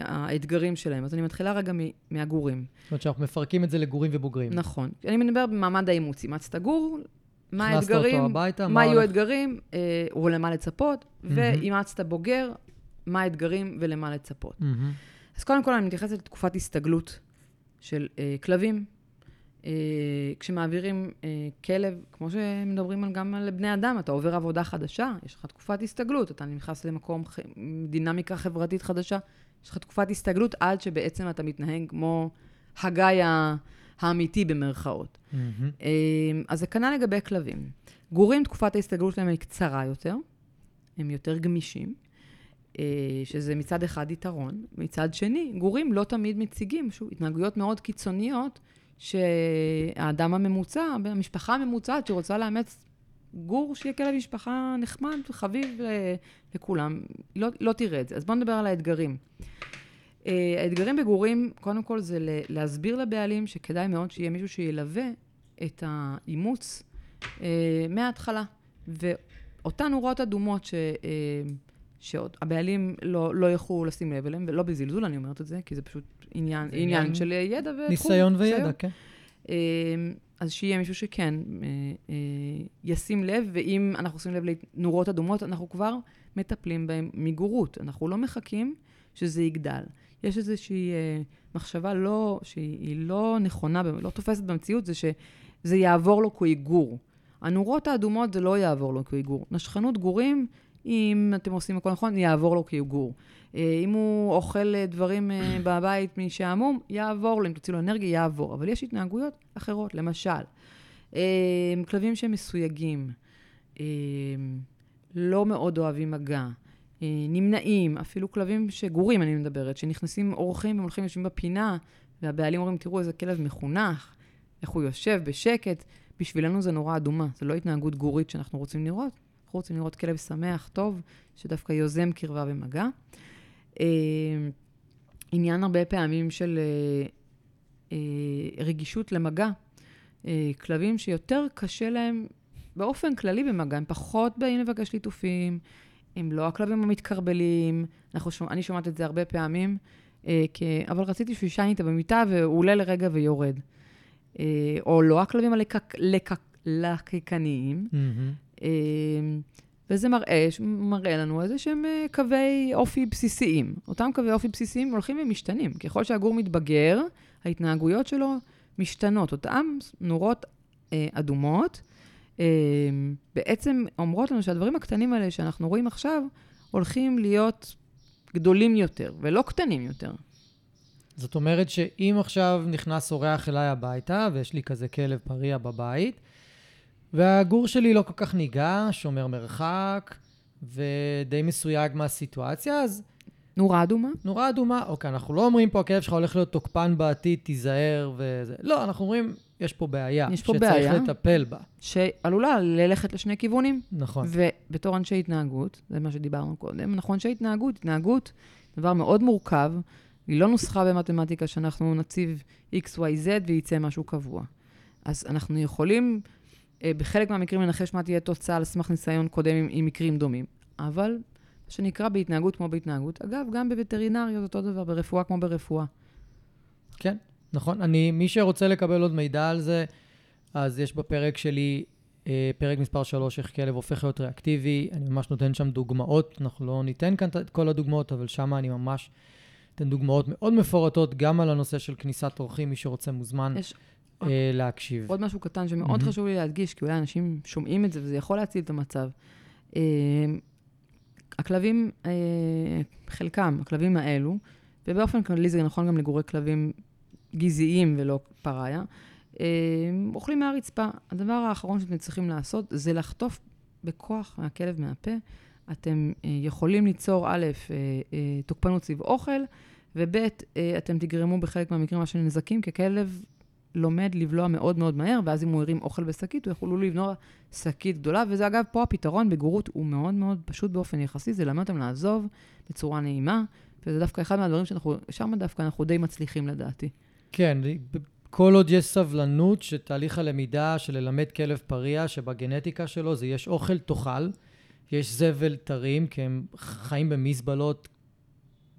האתגרים שלהם. אז אני מתחילה רגע מהגורים. זאת אומרת שאנחנו מפרקים את זה לגורים ובוגרים. נכון. אני מדבר במעמד האימוץ. אימצת גור, מה האתגרים, הביתה, מה יהיו האתגרים, או למה לצפות, ואימצת בוגר, מה האתגרים ולמה לצפות. Mm-hmm. אז קודם כל אני מתייחסת לתקופת הסתגלות של אה, כלבים. אה, כשמעבירים אה, כלב, כמו שמדברים על, גם על בני אדם, אתה עובר עבודה חדשה, יש לך תקופת הסתגלות, אתה נכנס למקום, ח... דינמיקה חברתית חדשה, יש לך תקופת הסתגלות עד שבעצם אתה מתנהג כמו הגיא האמיתי במרכאות. Mm-hmm. אה, אז זה כנ"ל לגבי כלבים. גורים, תקופת ההסתגלות שלהם היא קצרה יותר, הם יותר גמישים. אה, שזה מצד אחד יתרון. מצד שני, גורים לא תמיד מציגים, שוב, התנהגויות מאוד קיצוניות, שהאדם הממוצע, המשפחה הממוצעת שרוצה לאמץ גור שיהיה כלב משפחה נחמד וחביב לכולם, לא, לא תראה את זה. אז בואו נדבר על האתגרים. אה, האתגרים בגורים, קודם כל זה להסביר לבעלים שכדאי מאוד שיהיה מישהו שילווה את האימוץ אה, מההתחלה. ואותן נורות אדומות ש... שעוד הבעלים לא, לא יכלו לשים לב אליהם, ולא בזלזול אני אומרת את זה, כי זה פשוט עניין, זה עניין, עניין של ידע ותחום. ניסיון וידע. כן. אמ, אז שיהיה מישהו שכן אה, אה, ישים לב, ואם אנחנו עושים לב לנורות אדומות, אנחנו כבר מטפלים בהם מגורות. אנחנו לא מחכים שזה יגדל. יש איזושהי אה, מחשבה לא, שהיא לא נכונה, לא תופסת במציאות, זה שזה יעבור לו כעיגור. הנורות האדומות זה לא יעבור לו כעיגור. נשכנות גורים, אם אתם עושים הכל נכון, יעבור לו כעיגור. אה, אם הוא אוכל אה, דברים אה, *coughs* בבית משעמום, יעבור לו, אם תוציאו לו אנרגיה, יעבור. אבל יש התנהגויות אחרות, למשל, כלבים שהם מסויגים, לא מאוד אוהבים מגע, נמנעים, אפילו כלבים שגורים, אני מדברת, שנכנסים אורחים והולכים יושבים בפינה, והבעלים אומרים, תראו איזה כלב מחונך, איך הוא יושב בשקט. בשבילנו זה נורא אדומה, זה לא התנהגות גורית שאנחנו רוצים לראות. אנחנו רוצים לראות כלב שמח, טוב, שדווקא יוזם קרבה ומגע. אה, עניין הרבה פעמים של אה, אה, רגישות למגע. אה, כלבים שיותר קשה להם באופן כללי במגע, הם פחות באים לבקש ליטופים, הם לא הכלבים המתקרבלים, שומע, אני שומעת את זה הרבה פעמים, אה, כי, אבל רציתי שהוא יישן איתה במיטה והוא עולה לרגע ויורד. אה, או לא הכלבים הלקקניים, mm-hmm. אה, וזה מראה, מראה לנו איזה שהם אה, קווי אופי בסיסיים. אותם קווי אופי בסיסיים הולכים ומשתנים. ככל שהגור מתבגר, ההתנהגויות שלו משתנות. אותן נורות אה, אדומות בעצם אומרות לנו שהדברים הקטנים האלה שאנחנו רואים עכשיו, הולכים להיות גדולים יותר, ולא קטנים יותר. זאת אומרת שאם עכשיו נכנס אורח אליי הביתה, ויש לי כזה כלב פריע בבית, והגור שלי לא כל כך ניגע, שומר מרחק, ודי מסויג מהסיטואציה, אז... נורה אדומה? נורה אדומה. אוקיי, אנחנו לא אומרים פה, הכלב שלך הולך להיות תוקפן בעתיד, תיזהר וזה. לא, אנחנו אומרים, יש פה בעיה. יש פה בעיה. שצריך לטפל בה. שעלולה ללכת לשני כיוונים. נכון. ובתור אנשי התנהגות, זה מה שדיברנו קודם, נכון אנשי התנהגות, התנהגות, דבר מאוד מורכב, היא לא נוסחה במתמטיקה שאנחנו נציב x, y, z וייצא משהו קבוע. אז אנחנו יכולים אה, בחלק מהמקרים לנחש מה תהיה תוצאה על סמך ניסיון קודם עם, עם מקרים דומים. אבל, מה שנקרא בהתנהגות כמו בהתנהגות. אגב, גם בווטרינריה זה אותו דבר, ברפואה כמו ברפואה. כן, נכון. אני, מי שרוצה לקבל עוד מידע על זה, אז יש בפרק שלי, אה, פרק מספר 3, איך כלב הופך להיות ריאקטיבי. אני ממש נותן שם דוגמאות, אנחנו לא ניתן כאן את כל הדוגמאות, אבל שם אני ממש אתן דוגמאות מאוד מפורטות, גם על הנושא של כניסת אורחים, מי שרוצה מוזמן. יש אה, להקשיב. עוד משהו קטן שמאוד mm-hmm. חשוב לי להדגיש, כי אולי אנשים שומעים את זה וזה יכול להציל את המצב. אה, הכלבים, אה, חלקם, הכלבים האלו, ובאופן כללי זה נכון גם לגורי כלבים גזעיים ולא פראיה, אה, אוכלים מהרצפה. הדבר האחרון שאתם צריכים לעשות זה לחטוף בכוח מהכלב מהפה. אתם אה, יכולים ליצור, א', אה, תוקפנות סביב אוכל, וב', אתם תגרמו בחלק מהמקרים משהו נזקים, כי כלב לומד לבלוע מאוד מאוד מהר, ואז אם הוא הרים אוכל בשקית, הוא יכול לבלוע שקית גדולה, וזה אגב, פה הפתרון בגורות הוא מאוד מאוד פשוט באופן יחסי, זה ללמד אותם לעזוב בצורה נעימה, וזה דווקא אחד מהדברים שאנחנו, שם דווקא אנחנו די מצליחים לדעתי. כן, כל עוד יש סבלנות שתהליך הלמידה של ללמד כלב פריע, שבגנטיקה שלו זה יש אוכל, תאכל, יש זבל טרים, כי הם חיים במזבלות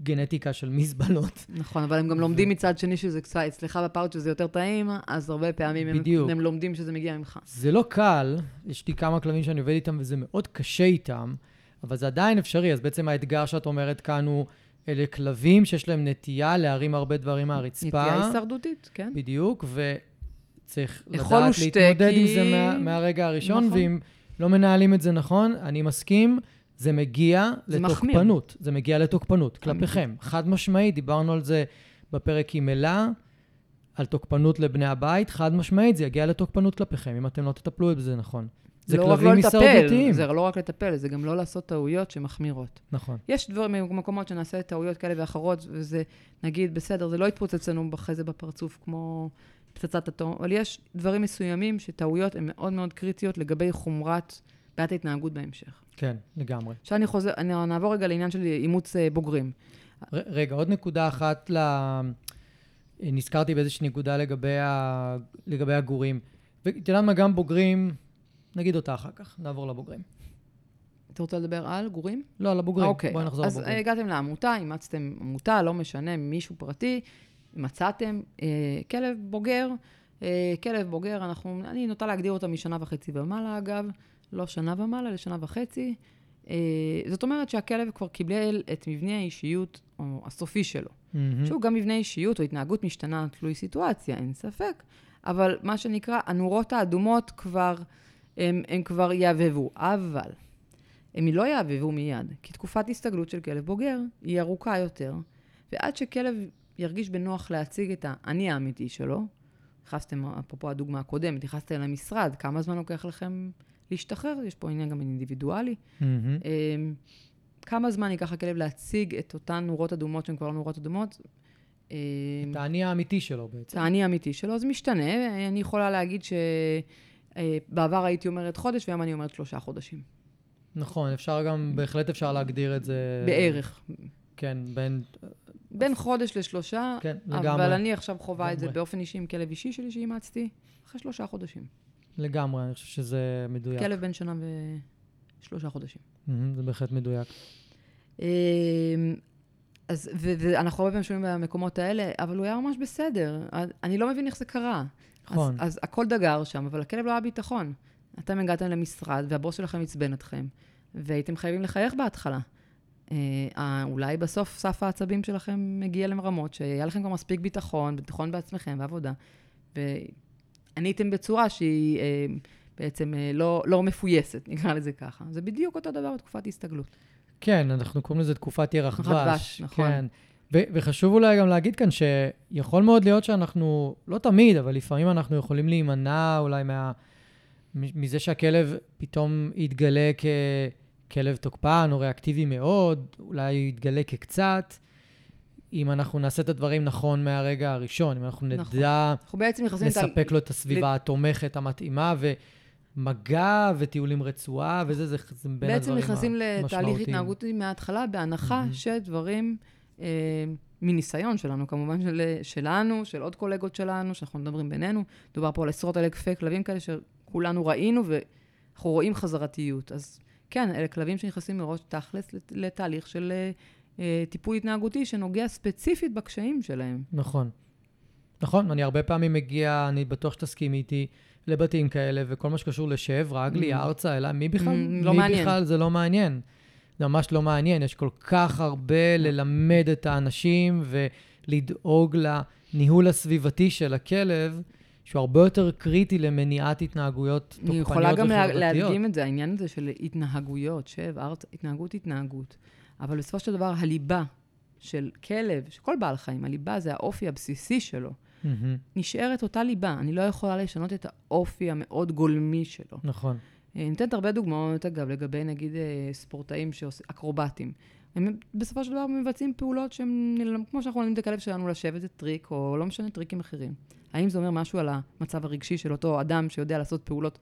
גנטיקה של מזבלות. נכון, אבל הם גם לומדים מצד שני שזה קצת, אצלך בפאוט שזה יותר טעים, אז הרבה פעמים הם, הם לומדים שזה מגיע ממך. זה לא קל, יש לי כמה כלבים שאני עובד איתם וזה מאוד קשה איתם, אבל זה עדיין אפשרי. אז בעצם האתגר שאת אומרת כאן הוא, אלה כלבים שיש להם נטייה להרים הרבה דברים מהרצפה. נטייה הישרדותית, כן. בדיוק, וצריך לדעת להתמודד עם זה מה, מהרגע הראשון, נכון. ואם לא מנהלים את זה נכון, אני מסכים. זה מגיע זה לתוקפנות. מחמיר. זה מגיע לתוקפנות כלפיכם. חד משמעית, דיברנו על זה בפרק עם אלה, על תוקפנות לבני הבית, חד משמעית, זה יגיע לתוקפנות כלפיכם, אם אתם לא תטפלו בזה נכון. זה לא כלבים הישרדותיים. זה לא רק לטפל, זה גם לא לעשות טעויות שמחמירות. נכון. יש דברים, מקומות שנעשה טעויות כאלה ואחרות, וזה, נגיד, בסדר, זה לא יתפוצץ לנו אחרי זה בפרצוף כמו פצצת אטום, אבל יש דברים מסוימים שטעויות הן מאוד מאוד קריטיות לגבי חומרת בעיית ההתנהגות בהמשך. כן, לגמרי. עכשיו אני חוזר, אני נעבור רגע לעניין של אימוץ אה, בוגרים. ר, רגע, עוד נקודה אחת ל... נזכרתי באיזושהי נקודה לגבי, ה... לגבי הגורים. ואת יודעת מה, גם בוגרים, נגיד אותה אחר כך, נעבור לבוגרים. אתה רוצה לדבר על גורים? לא, על הבוגרים. אוקיי. בואי נחזור לבוגרים. אז הגעתם לעמותה, אימצתם עמותה, לא משנה, מישהו פרטי, מצאתם אה, כלב בוגר. אה, כלב בוגר, אנחנו, אני נוטה להגדיר אותה משנה וחצי ומעלה, אגב. לא שנה ומעלה, לשנה וחצי. אה, זאת אומרת שהכלב כבר קיבל את מבנה האישיות או הסופי שלו. מהמם. שהוא גם מבנה אישיות או התנהגות משתנה תלוי סיטואציה, אין ספק. אבל מה שנקרא, הנורות האדומות כבר, הם, הם כבר יהבבו. אבל הם לא יהבבו מיד, כי תקופת הסתגלות של כלב בוגר היא ארוכה יותר, ועד שכלב ירגיש בנוח להציג את האני האמיתי שלו, נכנסתם, אפרופו הדוגמה הקודמת, נכנסתם למשרד, כמה זמן לוקח לכם להשתחרר? יש פה עניין גם אינדיבידואלי. אמ, כמה זמן ייקח הכלב להציג את אותן נורות אדומות שהן כבר לא נורות אדומות? אמ, את האני האמיתי שלו בעצם. את האני האמיתי שלו, זה משתנה. אני יכולה להגיד שבעבר הייתי אומרת חודש, והיום אני אומרת שלושה חודשים. נכון, אפשר גם, בהחלט אפשר להגדיר את זה... בערך. כן, בין... בין חודש לשלושה, כן, לגמרי. אבל אני עכשיו חווה את זה לגמרי. באופן אישי עם כלב אישי שלי שאימצתי, אחרי שלושה חודשים. לגמרי, אני חושב שזה מדויק. כלב בן שנה ושלושה חודשים. מהמם, זה בהחלט מדויק. אמ, אז, ואנחנו הרבה פעמים שומעים במקומות האלה, אבל הוא היה ממש בסדר. אני לא מבין איך זה קרה. נכון. אז, אז הכל דגר שם, אבל הכלב לא היה ביטחון. אתם הגעתם למשרד, והבוס שלכם עצבן אתכם, והייתם חייבים לחייך בהתחלה. אה, אה, אולי בסוף סף העצבים שלכם מגיע לרמות שהיה לכם כבר מספיק ביטחון, ביטחון בעצמכם ועבודה, ועניתם בצורה שהיא אה, בעצם אה, לא, לא מפויסת, *laughs* נקרא לזה ככה. זה בדיוק אותו דבר בתקופת הסתגלות. כן, אנחנו קוראים לזה תקופת ירח. דבש, נכון. כן. ו- וחשוב אולי גם להגיד כאן שיכול מאוד להיות שאנחנו, לא תמיד, אבל לפעמים אנחנו יכולים להימנע אולי מה... מזה שהכלב פתאום יתגלה ככלב תוקפן או ריאקטיבי מאוד, אולי יתגלה כקצת, אם אנחנו נעשה את הדברים נכון מהרגע הראשון, אם אנחנו נכון. נדע אנחנו בעצם לספק לו את הסביבה התומכת המתאימה, ומגע וטיול עם רצועה, וזה, זה, זה בין בעצם הדברים נכנסים לתהליך המשמעותיים. התנהגותי מההתחלה, בהנחה מהמם. שדברים, מניסיון שלנו, כמובן של, שלנו, של עוד קולגות שלנו, שאנחנו מדברים בינינו, דובר פה על עשרות אלפי כלבים כאלה שכולנו ראינו, ואנחנו רואים חזרתיות. אז כן, אלה כלבים שנכנסים מראש תכלס לת- לתהליך של אה, אה, טיפול התנהגותי שנוגע ספציפית בקשיים שלהם. נכון. נכון, אני הרבה פעמים מגיע, אני בטוח שתסכימי איתי, לבתים כאלה, וכל מה שקשור לשב, רגלי, Mm. ארצה, אלא מי בכלל? Mm, לא מי מעניין. בכלל זה לא מעניין. זה ממש לא מעניין, יש כל כך הרבה ללמד את האנשים ולדאוג לניהול הסביבתי של הכלב, שהוא הרבה יותר קריטי למניעת התנהגויות תוקפניות אני וחברתיות. יכולה גם לה, להדגים את זה, העניין הזה של התנהגויות, שב, ארץ, התנהגות, התנהגות. אבל בסופו של דבר, הליבה של כלב, של כל בעל חיים, הליבה זה האופי הבסיסי שלו. מהמם, נשארת אותה ליבה. אני לא יכולה לשנות את האופי המאוד גולמי שלו. נכון. אני נותנת הרבה דוגמאות, אגב, לגבי נגיד אה, ספורטאים שעושים, אקרובטים. הם בסופו של דבר מבצעים פעולות שהם, כמו שאנחנו מלמדים את הכלב שלנו לשבת, זה טריק, או לא משנה, טריקים אחרים. האם זה אומר משהו על המצב הרגשי של אותו אדם שיודע לעשות פעולות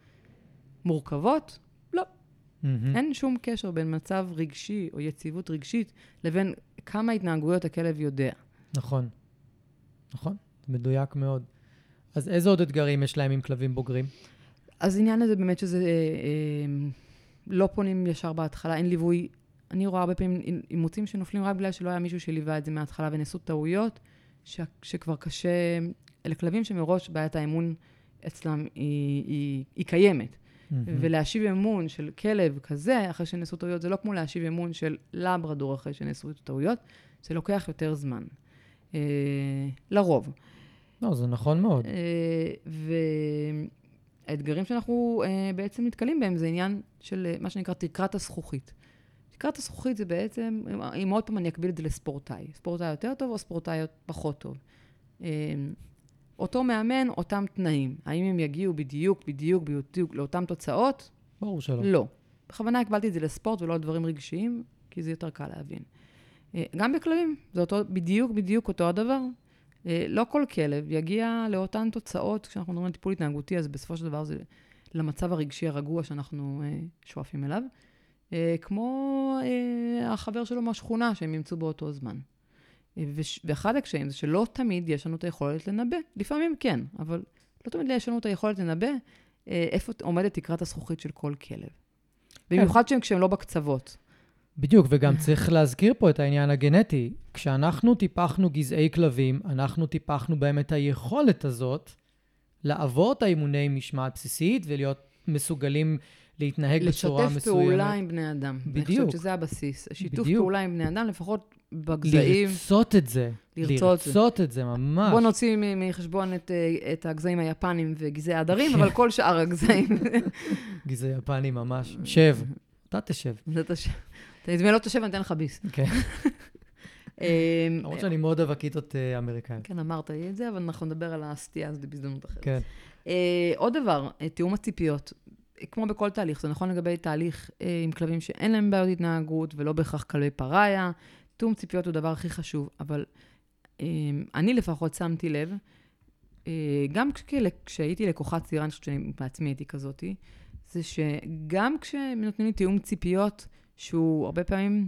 מורכבות? לא. מהמם. אין שום קשר בין מצב רגשי או יציבות רגשית לבין כמה התנהגויות הכלב יודע. נכון. נכון, מדויק מאוד. אז איזה עוד אתגרים יש להם עם כלבים בוגרים? אז העניין הזה באמת שזה, אה, אה, לא פונים ישר בהתחלה, אין ליווי. אני רואה הרבה פעמים אימוצים שנופלים רק בגלל שלא היה מישהו שליווה את זה מההתחלה ונעשו טעויות, ש, שכבר קשה, אלה כלבים שמראש בעיית האמון אצלם היא, היא, היא קיימת. מהמם. ולהשיב אמון של כלב כזה, אחרי שנעשו טעויות, זה לא כמו להשיב אמון של לברדור אחרי שנעשו טעויות, זה לוקח יותר זמן. אה, לרוב. לא, זה נכון מאוד. אה, והאתגרים שאנחנו אה, בעצם נתקלים בהם זה עניין של אה, מה שנקרא תקרת הזכוכית. תקרת הזכוכית זה בעצם, אם עוד פעם אני אקביל את זה לספורטאי. ספורטאי יותר טוב או ספורטאי פחות טוב. אה, אותו מאמן, אותם תנאים. האם הם יגיעו בדיוק, בדיוק, בדיוק לאותן תוצאות? ברור שלא. לא. בכוונה הקבלתי את זה לספורט ולא לדברים רגשיים, כי זה יותר קל להבין. אה, גם בכלבים, זה אותו, בדיוק, בדיוק אותו הדבר. אה, לא כל כלב יגיע לאותן תוצאות, כשאנחנו מדברים על טיפול התנהגותי, אז בסופו של דבר זה למצב הרגשי הרגוע שאנחנו אה, שואפים אליו. אה, כמו החבר שלו מהשכונה שהם ימצאו באותו זמן. ואחד הקשיים זה שלא תמיד יש לנו את היכולת לנבא. לפעמים כן, אבל לא תמיד יש לנו את היכולת לנבא איפה עומדת תקרת הזכוכית של כל כלב. במיוחד שהם כשהם לא בקצוות. בדיוק, וגם צריך להזכיר פה את העניין הגנטי. כשאנחנו טיפחנו גזעי כלבים, אנחנו טיפחנו בהם את היכולת הזאת לעבור את האימוני משמעת בסיסית ולהיות מסוגלים להתנהג בצורה מסוימת. לשתף פעולה עם בני אדם. בדיוק. אני חושבת שזה הבסיס. שיתוף בדיוק. פעולה עם בני אדם, לפחות בגזעים. לרצות את זה. לרצות. לרצות את זה, ממש. בוא נוציא מחשבון את, אה, את הגזעים היפנים וגזעי העדרים, אבל כל שאר הגזעים. *laughs* גזעי יפני ממש. שב, אתה תשב. זה תשב. תזמין לא תשב, אני אתן לך ביס. כן. *laughs* למרות שאני מאוד אוהב הכיתות אה, אמריקאים. כן, אמרת לי את זה, אבל אנחנו נדבר על הסטייה הזאת בהזדמנות אחרת. כן. אה, עוד דבר, אה, תיאום הציפיות. כמו בכל תהליך, זה נכון לגבי תהליך עם כלבים שאין להם בעיות התנהגות, ולא בהכרח כלבי פראיה. תיאום ציפיות הוא הדבר הכי חשוב, אבל אה, אני לפחות שמתי לב, גם כש- כשהייתי לקוחה צעירה, אני חושבת שאני בעצמי הייתי כזאתי, זה שגם כשנותנים לי תיאום ציפיות, שהוא הרבה פעמים,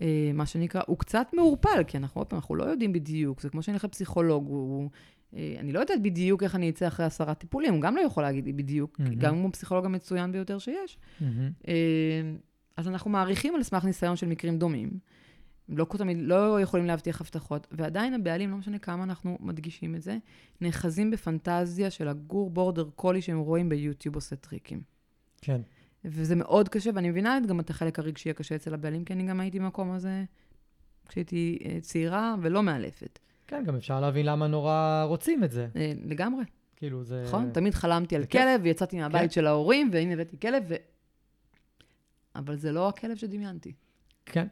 אה, מה שנקרא, הוא קצת מעורפל, כי אנחנו, עוד פעם, אנחנו לא יודעים בדיוק, זה כמו שאני הולכת לפסיכולוג, הוא... אה, אני לא יודעת בדיוק איך אני אצא אחרי עשרה טיפולים, הוא גם לא יכול להגיד לי בדיוק, מהמם. גם אם הוא הפסיכולוג המצוין ביותר שיש. מהמם. אה, אז אנחנו מעריכים על סמך ניסיון של מקרים דומים. לא תמיד, לא יכולים להבטיח הבטחות, ועדיין הבעלים, לא משנה כמה אנחנו מדגישים את זה, נאחזים בפנטזיה של הגור בורדר קולי שהם רואים ביוטיוב עושה טריקים. כן. וזה מאוד קשה, ואני מבינה גם את החלק הרגשי הקשה אצל הבעלים, כי אני גם הייתי במקום הזה כשהייתי אה, צעירה ולא מאלפת. כן, גם אפשר להבין למה נורא רוצים את זה. אה, לגמרי, כאילו, זה... נכון? תמיד חלמתי על. כלב, ויצאתי מהבית כן. של ההורים, והנה הבאתי כלב, ו... אבל זה לא הכלב שדמיינתי. כן.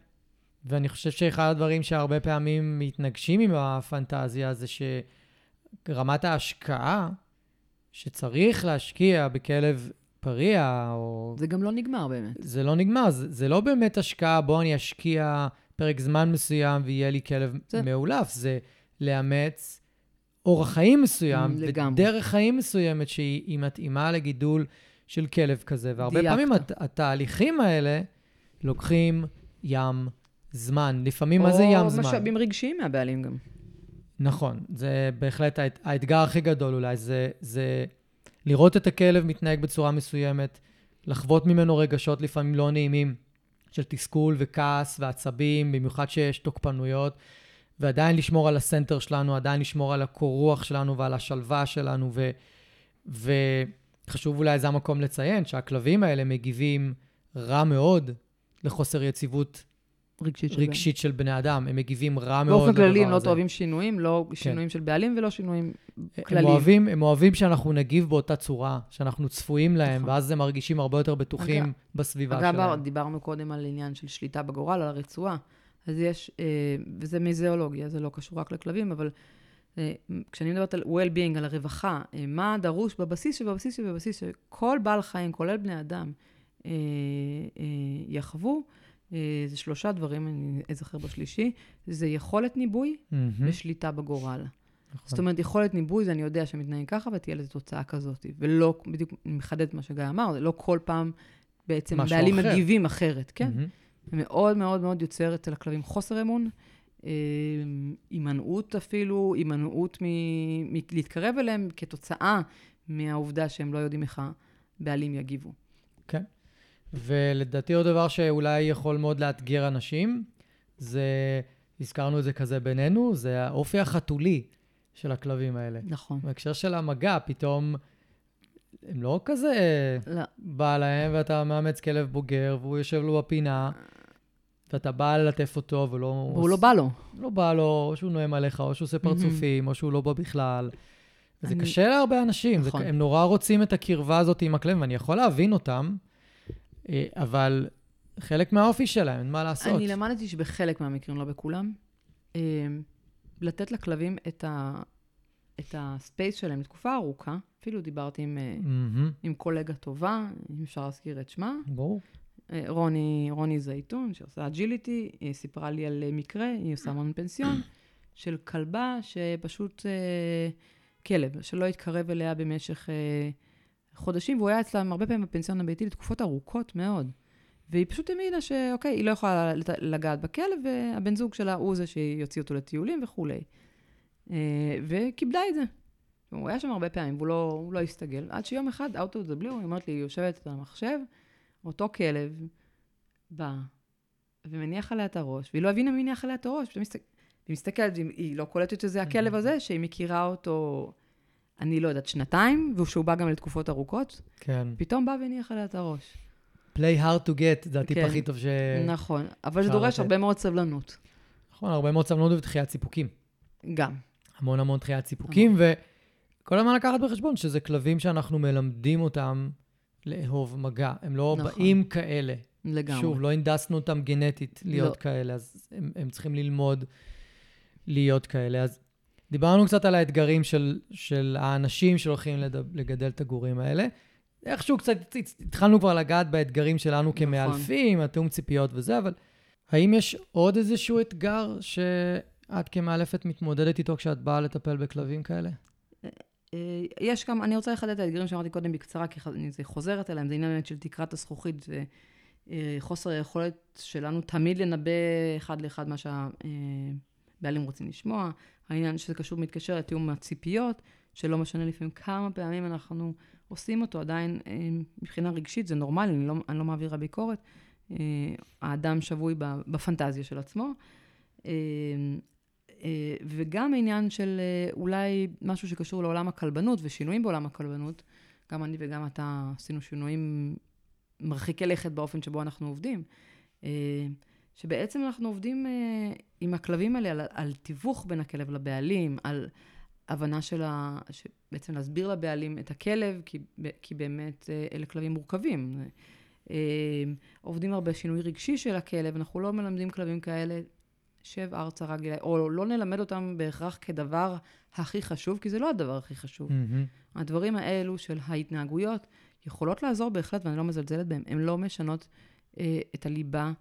ואני חושב שאחד הדברים שהרבה פעמים מתנגשים עם הפנטזיה זה שרמת ההשקעה שצריך להשקיע בכלב פריע, או... זה גם לא נגמר באמת. זה לא נגמר, זה, זה לא באמת השקעה, בוא אני אשקיע פרק זמן מסוים ויהיה לי כלב זה- מאולף, זה לאמץ אורח חיים מסוים, Mm, לגמרי. ודרך חיים מסוימת שהיא היא מתאימה לגידול של כלב כזה. והרבה דייקת. פעמים הת, התהליכים האלה לוקחים ים זמן. לפעמים מה זה ים או זמן? משאבים רגשיים מהבעלים גם. נכון, זה בהחלט האת- האתגר הכי גדול אולי, זה, זה לראות את הכלב מתנהג בצורה מסוימת, לחוות ממנו רגשות לפעמים לא נעימים של תסכול וכעס ועצבים, במיוחד שיש תוקפנויות, ועדיין לשמור על הסנטר שלנו, עדיין לשמור על הקור רוח שלנו ועל השלווה שלנו, ו, וחשוב אולי זה המקום לציין שהכלבים האלה מגיבים רע מאוד לחוסר יציבות רגשית של רגשית של בני אדם, הם מגיבים רע מאוד באופן כללי הם לא. אוהבים שינויים, לא שינויים של בעלים ולא שינויים הם כלליים. אוהבים, הם אוהבים שאנחנו נגיב באותה צורה, שאנחנו צפויים להם, נכון. ואז הם מרגישים הרבה יותר בטוחים אגב- בסביבה אגב, שלהם. דיברנו קודם על עניין של שליטה בגורל, על הרצועה. אז יש, אה, וזה מזיאולוגיה, זה לא קשור רק לכלבים, אבל אה, כשאני מדברת על well-being, על הרווחה, אה, מה דרוש בבסיס שבבסיס שבבסיס, שכל בעל חיים, כולל בני אדם, יחוו, זה שלושה דברים, אני אזכר בשלישי, זה יכולת ניבוי מהמם, ושליטה בגורל. נכון. זאת אומרת, יכולת ניבוי זה אני יודע שמתנהג ככה ותהיה לזה תוצאה כזאת. ולא, בדיוק, אני מחדדת מה שגיא אמר, זה לא כל פעם בעצם בעלים אחר. מגיבים אחרת, כן? זה מאוד מאוד מאוד יוצר אצל הכלבים חוסר אמון, אה, הימנעות אפילו, הימנעות מלהתקרב אליהם כתוצאה מהעובדה שהם לא יודעים איך הבעלים יגיבו. ולדעתי עוד דבר שאולי יכול מאוד לאתגר אנשים, זה, הזכרנו את זה כזה בינינו, זה האופי החתולי של הכלבים האלה. נכון. בהקשר של המגע, פתאום הם לא כזה לא, בא להם ואתה מאמץ כלב בוגר והוא יושב לו בפינה, ואתה בא ללטף אותו ולא... והוא לא בא לו. לא בא לו, או שהוא נואם עליך, או שהוא עושה פרצופים, או שהוא לא בא בכלל. אני- קשה להרבה אנשים, נכון. זה, הם נורא רוצים את הקרבה הזאת עם הכלבים, ואני יכול להבין אותם, אבל חלק מהאופי שלהם, אין מה לעשות. אני למדתי שבחלק מהמקרים, לא בכולם, אה, לתת לכלבים את, ה, את ה space שלהם לתקופה ארוכה. אפילו דיברתי עם, אה, מהמם, עם קולגה טובה, אם אפשר להזכיר את שמה, ברור. אה, רוני, רוני זייתון, שעושה agility, היא סיפרה לי על אה, מקרה, היא עושה המון פנסיון, *coughs* של כלבה שפשוט, אה, כלב, שלא התקרב אליה במשך אה, חודשים, והוא היה אצלם הרבה פעמים בפנסיון הביתי לתקופות ארוכות מאוד. והיא פשוט האמינה שאוקיי, היא לא יכולה לגעת בכלב, והבן זוג שלה הוא זה שיוציא אותו לטיולים וכולי. אה, וכיבדה את זה. הוא היה שם הרבה פעמים, והוא לא, לא הסתגל. עד שיום אחד, out of the blue, היא אומרת לי, היא יושבת על המחשב, אותו כלב בא ומניח עליה את הראש, והיא לא הבינה מי מניח עליה את הראש, היא מסתכלת, היא, היא לא קולטת שזה הכלב הזה, שהיא מכירה אותו אני לא יודעת, שנתיים, ושהוא בא גם לתקופות ארוכות, כן. פתאום בא והניח עליה את הראש. play hard to get, זה הטיפ כן. הכי טוב ש... נכון, אבל זה דורש לתת. הרבה מאוד סבלנות. נכון, הרבה מאוד סבלנות ודחיית סיפוקים. גם. המון המון דחיית סיפוקים, וכל הזמן לקחת בחשבון שזה כלבים שאנחנו מלמדים אותם לאהוב מגע. הם לא נכון. באים כאלה. לגמרי. שוב, לא הנדסנו אותם גנטית להיות לא. כאלה, אז הם, הם צריכים ללמוד להיות כאלה. אז דיברנו קצת על האתגרים של, של האנשים שהולכים לדב, לגדל את הגורים האלה. איכשהו קצת התחלנו כבר לגעת באתגרים שלנו נכון. כמאלפים, התיאום ציפיות וזה, אבל האם יש עוד איזשהו אתגר שאת כמאלפת מתמודדת איתו כשאת באה לטפל בכלבים כאלה? אה, יש גם, אני רוצה לחדד את האתגרים שאמרתי קודם בקצרה, כי זה חוזרת אליהם, זה עניין באמת של תקרת הזכוכית, זה אה, היכולת שלנו תמיד לנבא אחד לאחד מה שהבעלים רוצים לשמוע, העניין שזה קשור, מתקשר לתיאום הציפיות, שלא משנה לפעמים כמה פעמים אנחנו עושים אותו, עדיין אה, מבחינה רגשית זה נורמלי, אני לא, אני לא מעבירה ביקורת, אה, האדם שבוי בפנטזיה של עצמו. אה, וגם עניין של אולי משהו שקשור לעולם הכלבנות ושינויים בעולם הכלבנות. גם אני וגם אתה עשינו שינויים מרחיקי לכת באופן שבו אנחנו עובדים. שבעצם אנחנו עובדים אה, עם הכלבים האלה על, על תיווך בין הכלב לבעלים, על הבנה של ה... בעצם להסביר לבעלים את הכלב, כי, כי באמת אה, אלה כלבים מורכבים. אה, עובדים הרבה שינוי רגשי של הכלב, אנחנו לא מלמדים כלבים כאלה שב ארצה רגלי, או לא נלמד אותם בהכרח כדבר הכי חשוב, כי זה לא הדבר הכי חשוב. מהמם. הדברים האלו של ההתנהגויות יכולות לעזור בהחלט, ואני לא מזלזלת בהם. הן לא משנות אה, את הליבה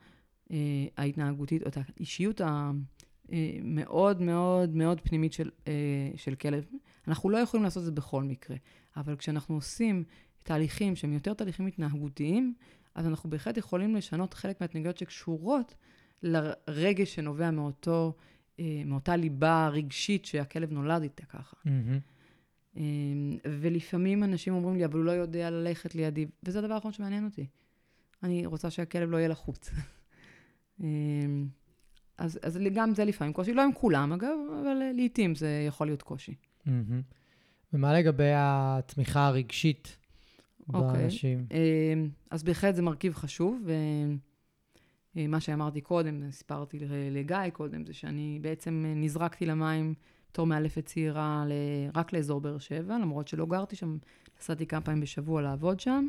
ההתנהגותית, או את האישיות המאוד מאוד מאוד פנימית של, אה, של כלב. אנחנו לא יכולים לעשות את זה בכל מקרה, אבל כשאנחנו עושים תהליכים שהם יותר תהליכים התנהגותיים, אז אנחנו בהחלט יכולים לשנות חלק מההתנהגויות שקשורות לרגש שנובע מאותו, אה, מאותה ליבה רגשית שהכלב נולד איתה ככה. אמ, ולפעמים אנשים אומרים לי, אבל הוא לא יודע ללכת לידי, וזה הדבר האחרון שמעניין אותי. אני רוצה שהכלב לא יהיה לחוץ. *laughs* אמ, אז, אז גם זה לפעמים קושי, לא עם כולם אגב, אבל אה, לעתים זה יכול להיות קושי. מהמם. ומה לגבי התמיכה הרגשית אוקיי. באנשים? אמ, אז בהחלט זה מרכיב חשוב, ומה שאמרתי קודם, סיפרתי לגיא קודם, זה שאני בעצם אה, נזרקתי למים בתור מאלפת צעירה ל- רק לאזור באר שבע, למרות שלא גרתי שם, נסעתי כמה פעמים בשבוע לעבוד שם.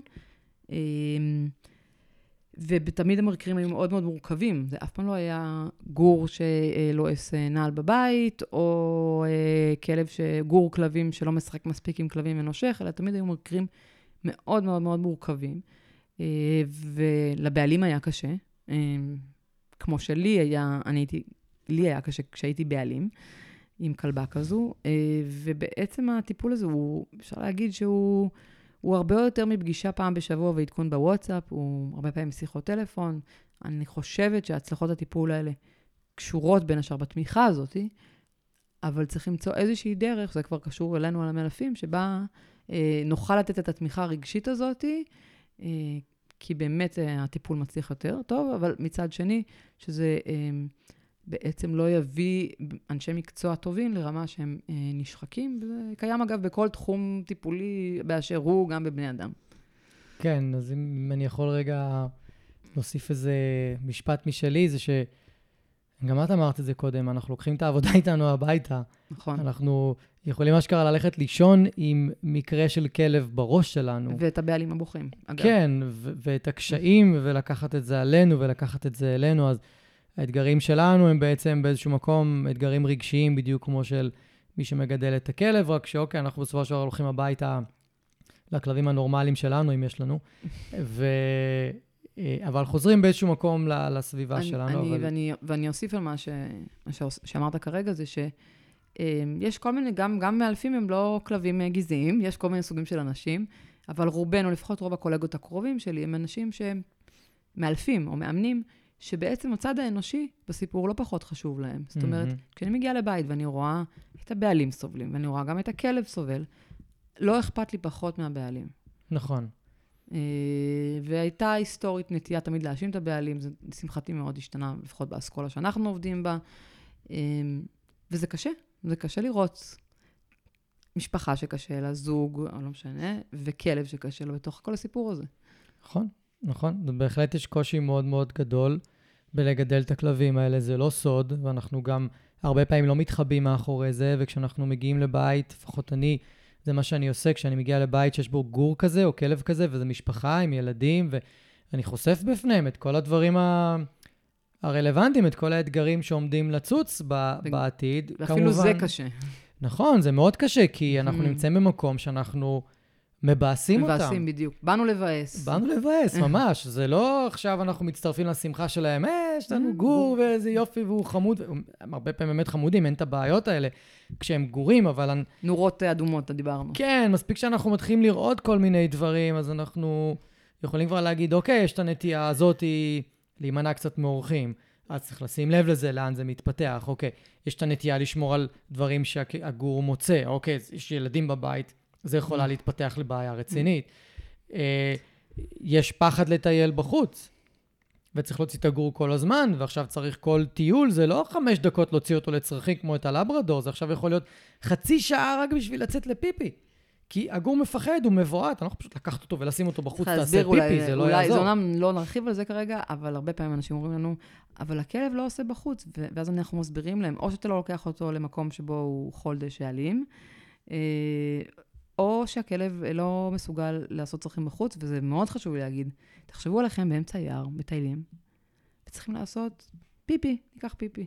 ותמיד המקרים היו מאוד מאוד מורכבים. זה אף פעם לא היה גור שלועס אה, נעל בבית, או אה, כלב, ש... גור כלבים שלא משחק מספיק עם כלבים ונושך, אלא תמיד היו מקרים מאוד מאוד מאוד מורכבים. אה, ולבעלים היה קשה. כמו שלי היה, אני הייתי, לי היה קשה כשהייתי בעלים עם כלבה כזו, ובעצם הטיפול הזה הוא, אפשר להגיד שהוא... הוא הרבה יותר מפגישה פעם בשבוע ועדכון בוואטסאפ, הוא הרבה פעמים שיחות טלפון. אני חושבת שהצלחות הטיפול האלה קשורות בין השאר בתמיכה הזאת, אבל צריך למצוא איזושהי דרך, זה כבר קשור אלינו על המלפים, שבה אה, נוכל לתת את התמיכה הרגשית הזאת, אה, כי באמת אה, הטיפול מצליח יותר טוב, אבל מצד שני, שזה אה, בעצם לא יביא אנשי מקצוע טובים לרמה שהם אה, נשחקים. וזה קיים אגב בכל תחום טיפולי באשר הוא, גם בבני אדם. כן, אז אם אני יכול רגע להוסיף איזה משפט משלי, זה ש... גם את אמרת את זה קודם, אנחנו לוקחים את העבודה *laughs* איתנו הביתה. נכון. אנחנו יכולים אשכרה ללכת לישון עם מקרה של כלב בראש שלנו. ואת הבעלים הבוכים, אגב. כן, ו- ואת הקשיים, ולקחת את זה עלינו ולקחת את זה אלינו, אז האתגרים שלנו הם בעצם באיזשהו מקום אתגרים רגשיים, בדיוק כמו של מי שמגדל את הכלב, רק שאוקיי, אנחנו בסופו של דבר הולכים הביתה לכלבים הנורמליים שלנו, אם יש לנו, *laughs* ו... אה, אבל חוזרים באיזשהו מקום לסביבה אני, שלנו. אני, אבל... ואני, ואני אוסיף על מה, ש, מה שעוש- שאמרת כרגע, זה שיש כל מיני, גם, גם מאלפים הם לא כלבים אה, גזעיים, יש כל מיני סוגים של אנשים, אבל רובנו, לפחות רוב הקולגות הקרובים שלי, הם אנשים שהם מאלפים או מאמנים, שבעצם הצד האנושי בסיפור לא פחות חשוב להם. זאת אומרת, מהמם. כשאני מגיעה לבית ואני רואה את הבעלים סובלים, ואני רואה גם את הכלב סובל, לא אכפת לי פחות מהבעלים. נכון. אה, והייתה היסטורית נטייה תמיד להאשים את הבעלים, זה לשמחתי מאוד השתנה, לפחות באסכולה שאנחנו עובדים בה. אה, וזה קשה, זה קשה לראות משפחה שקשה לה, זוג, לא משנה, וכלב שקשה לו בתוך כל הסיפור הזה. נכון, נכון. בהחלט יש קושי מאוד מאוד גדול בלגדל את הכלבים האלה, זה לא סוד, ואנחנו גם הרבה פעמים לא מתחבאים מאחורי זה, וכשאנחנו מגיעים לבית, לפחות אני, זה מה שאני עושה, כשאני מגיע לבית שיש בו גור כזה או כלב כזה, וזו משפחה עם ילדים, ואני חושף בפניהם את כל הדברים ה... הרלוונטיים, את כל האתגרים שעומדים לצוץ ב- ו- בעתיד. ואפילו כמובן, זה קשה. נכון, זה מאוד קשה, כי אנחנו Mhm. נמצאים במקום שאנחנו מבאסים אותם. מבאסים בדיוק. באנו לבאס. באנו לבאס, *laughs* ממש. זה לא עכשיו אנחנו מצטרפים לשמחה שלהם, אה, יש לנו גור ואיזה יופי והוא חמוד. הם הרבה פעמים באמת חמודים, אין את הבעיות האלה כשהם גורים, אבל נורות אדומות, דיברנו. כן, מספיק שאנחנו מתחילים לראות כל מיני דברים, אז אנחנו יכולים כבר להגיד, אוקיי, יש את הנטייה הזאת להימנע קצת מאורחים. אז צריך לשים לב לזה, לאן זה מתפתח, אוקיי. יש את הנטייה לשמור על דברים שהגור מוצא, אוקיי, יש ילדים בבית, זה יכולה להתפתח לבעיה רצינית. אה, יש פחד לטייל בחוץ, וצריך להוציא את הגור כל הזמן, ועכשיו צריך כל טיול, זה לא חמש דקות להוציא אותו לצרכים כמו את הלברדור, זה עכשיו יכול להיות חצי שעה רק בשביל לצאת לפיפי. כי הגור מפחד, הוא מבועת, אני לא יכול פשוט לקחת אותו ולשים אותו בחוץ, תעשה פיפי, אולי, זה לא אולי, יעזור. זה אומנם לא נרחיב על זה כרגע, אבל הרבה פעמים אנשים אומרים לנו, אבל הכלב לא עושה בחוץ, ואז אנחנו מסבירים להם, או שאתה לא לוקח אותו למקום שבו הוא חול דשא אלים, אה, או שהכלב לא מסוגל לעשות צרכים בחוץ, וזה מאוד חשוב לי להגיד. תחשבו עליכם באמצע היער, מטיילים, וצריכים לעשות פיפי, ניקח פיפי.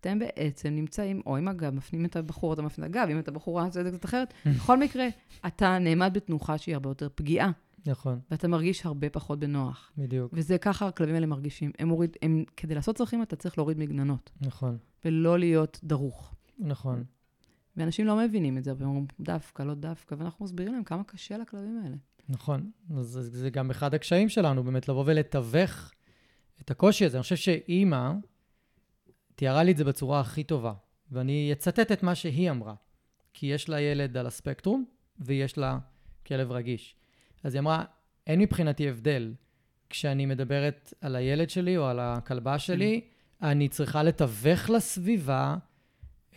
אתם בעצם נמצאים, או עם הגב, מפנים את הבחור, אתה מפנה את הגב, אם אתה בחורה, זה קצת אחרת. *laughs* בכל מקרה, אתה נעמד בתנוחה שהיא הרבה יותר פגיעה. נכון, ואתה מרגיש הרבה פחות בנוח. בדיוק, וזה ככה הכלבים האלה מרגישים. הם מוריד, הם, כדי לעשות צרכים אתה צריך להוריד מגננות, נכון, ולא להיות דרוך. נכון. ואנשים לא מבינים את זה, והם אומרים, דווקא, לא דווקא, ואנחנו מסבירים להם כמה קשה לכלבים האלה. נכון. אז זה, זה גם אחד הקשיים שלנו, באמת לבוא ולתווך את הקושי הזה. אני חושב שאימא תיארה לי את זה בצורה הכי טובה, ואני אצטט את מה שהיא אמרה. כי יש לה ילד על הספקטרום, ויש לה כלב רגיש. אז היא אמרה, אין מבחינתי הבדל. כשאני מדברת על הילד שלי או על הכלבה שלי, אני צריכה לתווך לסביבה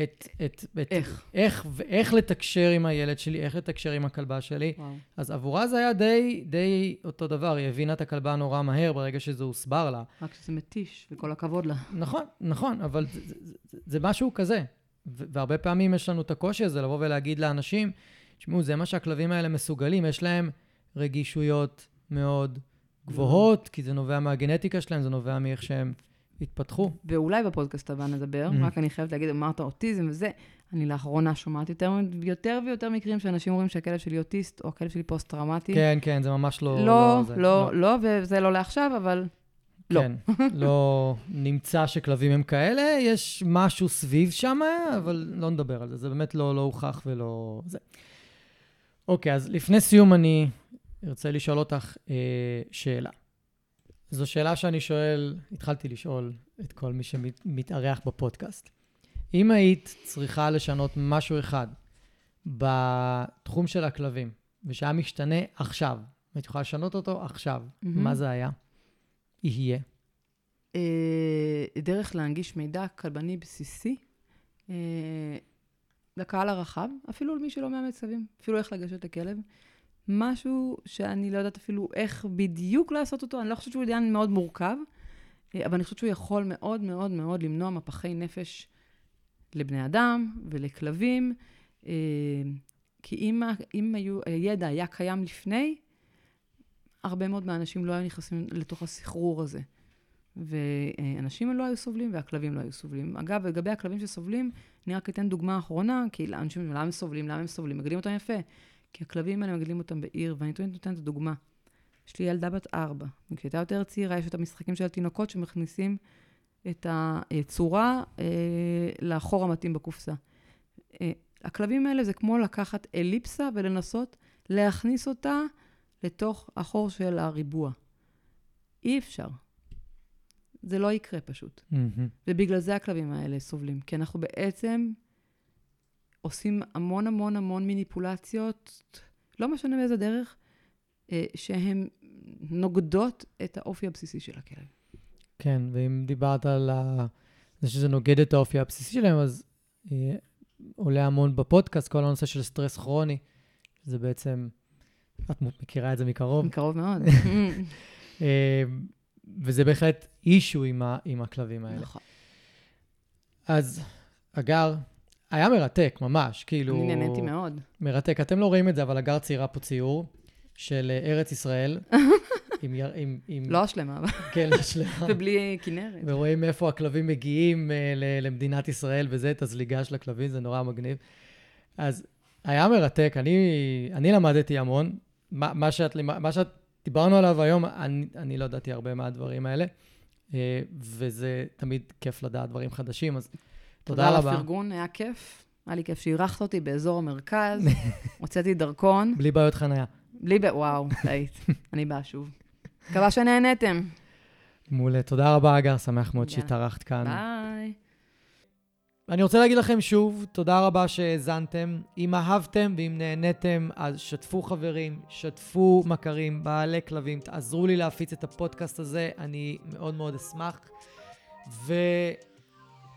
את... את, את איך? איך, ואיך לתקשר עם הילד שלי, איך לתקשר עם הכלבה שלי. וואו. אז עבורה זה היה די, די אותו דבר, היא הבינה את הכלבה נורא מהר ברגע שזה הוסבר לה. רק שזה מתיש, וכל הכבוד לה. נכון, נכון, אבל זה, זה, זה, זה משהו כזה. והרבה פעמים יש לנו את הקושי הזה לבוא ולהגיד לאנשים, תשמעו, זה מה שהכלבים האלה מסוגלים, יש להם רגישויות מאוד גבוהות, כי זה נובע מהגנטיקה שלהם, זה נובע מאיך שהם התפתחו. ואולי בפודקאסט הבא נדבר, Mhm. רק אני חייבת להגיד, אמרת אוטיזם וזה, אני לאחרונה שומעת יותר, יותר ויותר מקרים שאנשים אומרים שהכלב שלי אוטיסט, או הכלב שלי פוסט-טראומטי. כן, כן, זה ממש לא... לא, זה, לא, לא, וזה לא לעכשיו, אבל לא. כן, לא *laughs* נמצא שכלבים הם כאלה, יש משהו סביב שם, אבל לא נדבר על זה, זה באמת לא, לא הוכח ולא... זה. אוקיי, אז לפני סיום אני ארצה לשאול אותך אה, שאלה. זו שאלה שאני שואל, התחלתי לשאול את כל מי שמתארח בפודקאסט. אם היית צריכה לשנות משהו אחד בתחום של הכלבים, ושהיה משתנה עכשיו, והיית יכולה לשנות אותו עכשיו, מהמם. מה זה היה? יהיה. אה, דרך להנגיש מידע כלבני בסיסי אה, לקהל הרחב, אפילו למי שלא מאמץ כלבים, אפילו איך לגשת לכלב. משהו שאני לא יודעת אפילו איך בדיוק לעשות אותו, אני לא חושבת שהוא עניין מאוד מורכב, אה, אבל אני חושבת שהוא יכול מאוד מאוד מאוד למנוע מפחי נפש לבני אדם ולכלבים, אה, כי אם, אם היו, הידע היה קיים לפני, הרבה מאוד מהאנשים לא היו נכנסים לתוך הסחרור הזה. ואנשים לא היו סובלים והכלבים לא היו סובלים. אגב, לגבי הכלבים שסובלים, אני רק אתן דוגמה אחרונה, כי אנשים למה הם סובלים? למה הם סובלים? מגדלים אותם יפה. כי הכלבים האלה מגדלים אותם בעיר, ואני תמיד נותנת את הדוגמה. יש לי ילדה בת ארבע, וכשהייתה יותר צעירה, יש את המשחקים של התינוקות שמכניסים את הצורה אה, לחור המתאים בקופסה. אה, הכלבים האלה זה כמו לקחת אליפסה ולנסות להכניס אותה לתוך החור של הריבוע. אי אפשר. זה לא יקרה פשוט. מהמם. ובגלל זה הכלבים האלה סובלים. כי אנחנו בעצם עושים המון המון המון מניפולציות, לא משנה באיזה דרך, אה, שהן נוגדות את האופי הבסיסי של הכלב. כן, ואם דיברת על ה... זה שזה נוגד את האופי הבסיסי שלהם, אז אה, עולה המון בפודקאסט, כל הנושא של סטרס כרוני. זה בעצם, את מכירה את זה מקרוב. מקרוב מאוד. *laughs* אה, וזה בהחלט אישו עם, ה, עם הכלבים האלה. נכון. אז, אגר, היה מרתק, ממש, כאילו... אני נהניתי מאוד. מרתק. אתם לא רואים את זה, אבל אגר ציירה פה ציור של אה, ארץ ישראל. *laughs* עם, יר- עם, עם... לא השלמה, אבל- כן, השלמה. ובלי כנרת. ורואים איפה הכלבים מגיעים אה, ל- למדינת ישראל, וזה, את הזליגה של הכלבים, זה נורא מגניב. אז היה מרתק, אני, אני למדתי המון. מה, מה, שאת, מה שאת דיברנו עליו היום, אני, אני לא ידעתי הרבה מהדברים האלה, אה, וזה תמיד כיף לדעת דברים חדשים, אז תודה על רבה. הפרגון, היה כיף. היה לי כיף שאירחת אותי באזור המרכז, *laughs* הוצאתי דרכון. בלי בעיות חניה. בלי ב... וואו, טעית. *laughs* אני באה שוב. מקווה שנהנתם. מעולה. תודה רבה, אגר, שמח מאוד. שהתארחת כאן. ביי. אני רוצה להגיד לכם שוב, תודה רבה שהאזנתם. אם אהבתם ואם נהניתם, אז שתפו חברים, שתפו מכרים, בעלי כלבים, תעזרו לי להפיץ את הפודקאסט הזה, אני מאוד מאוד אשמח.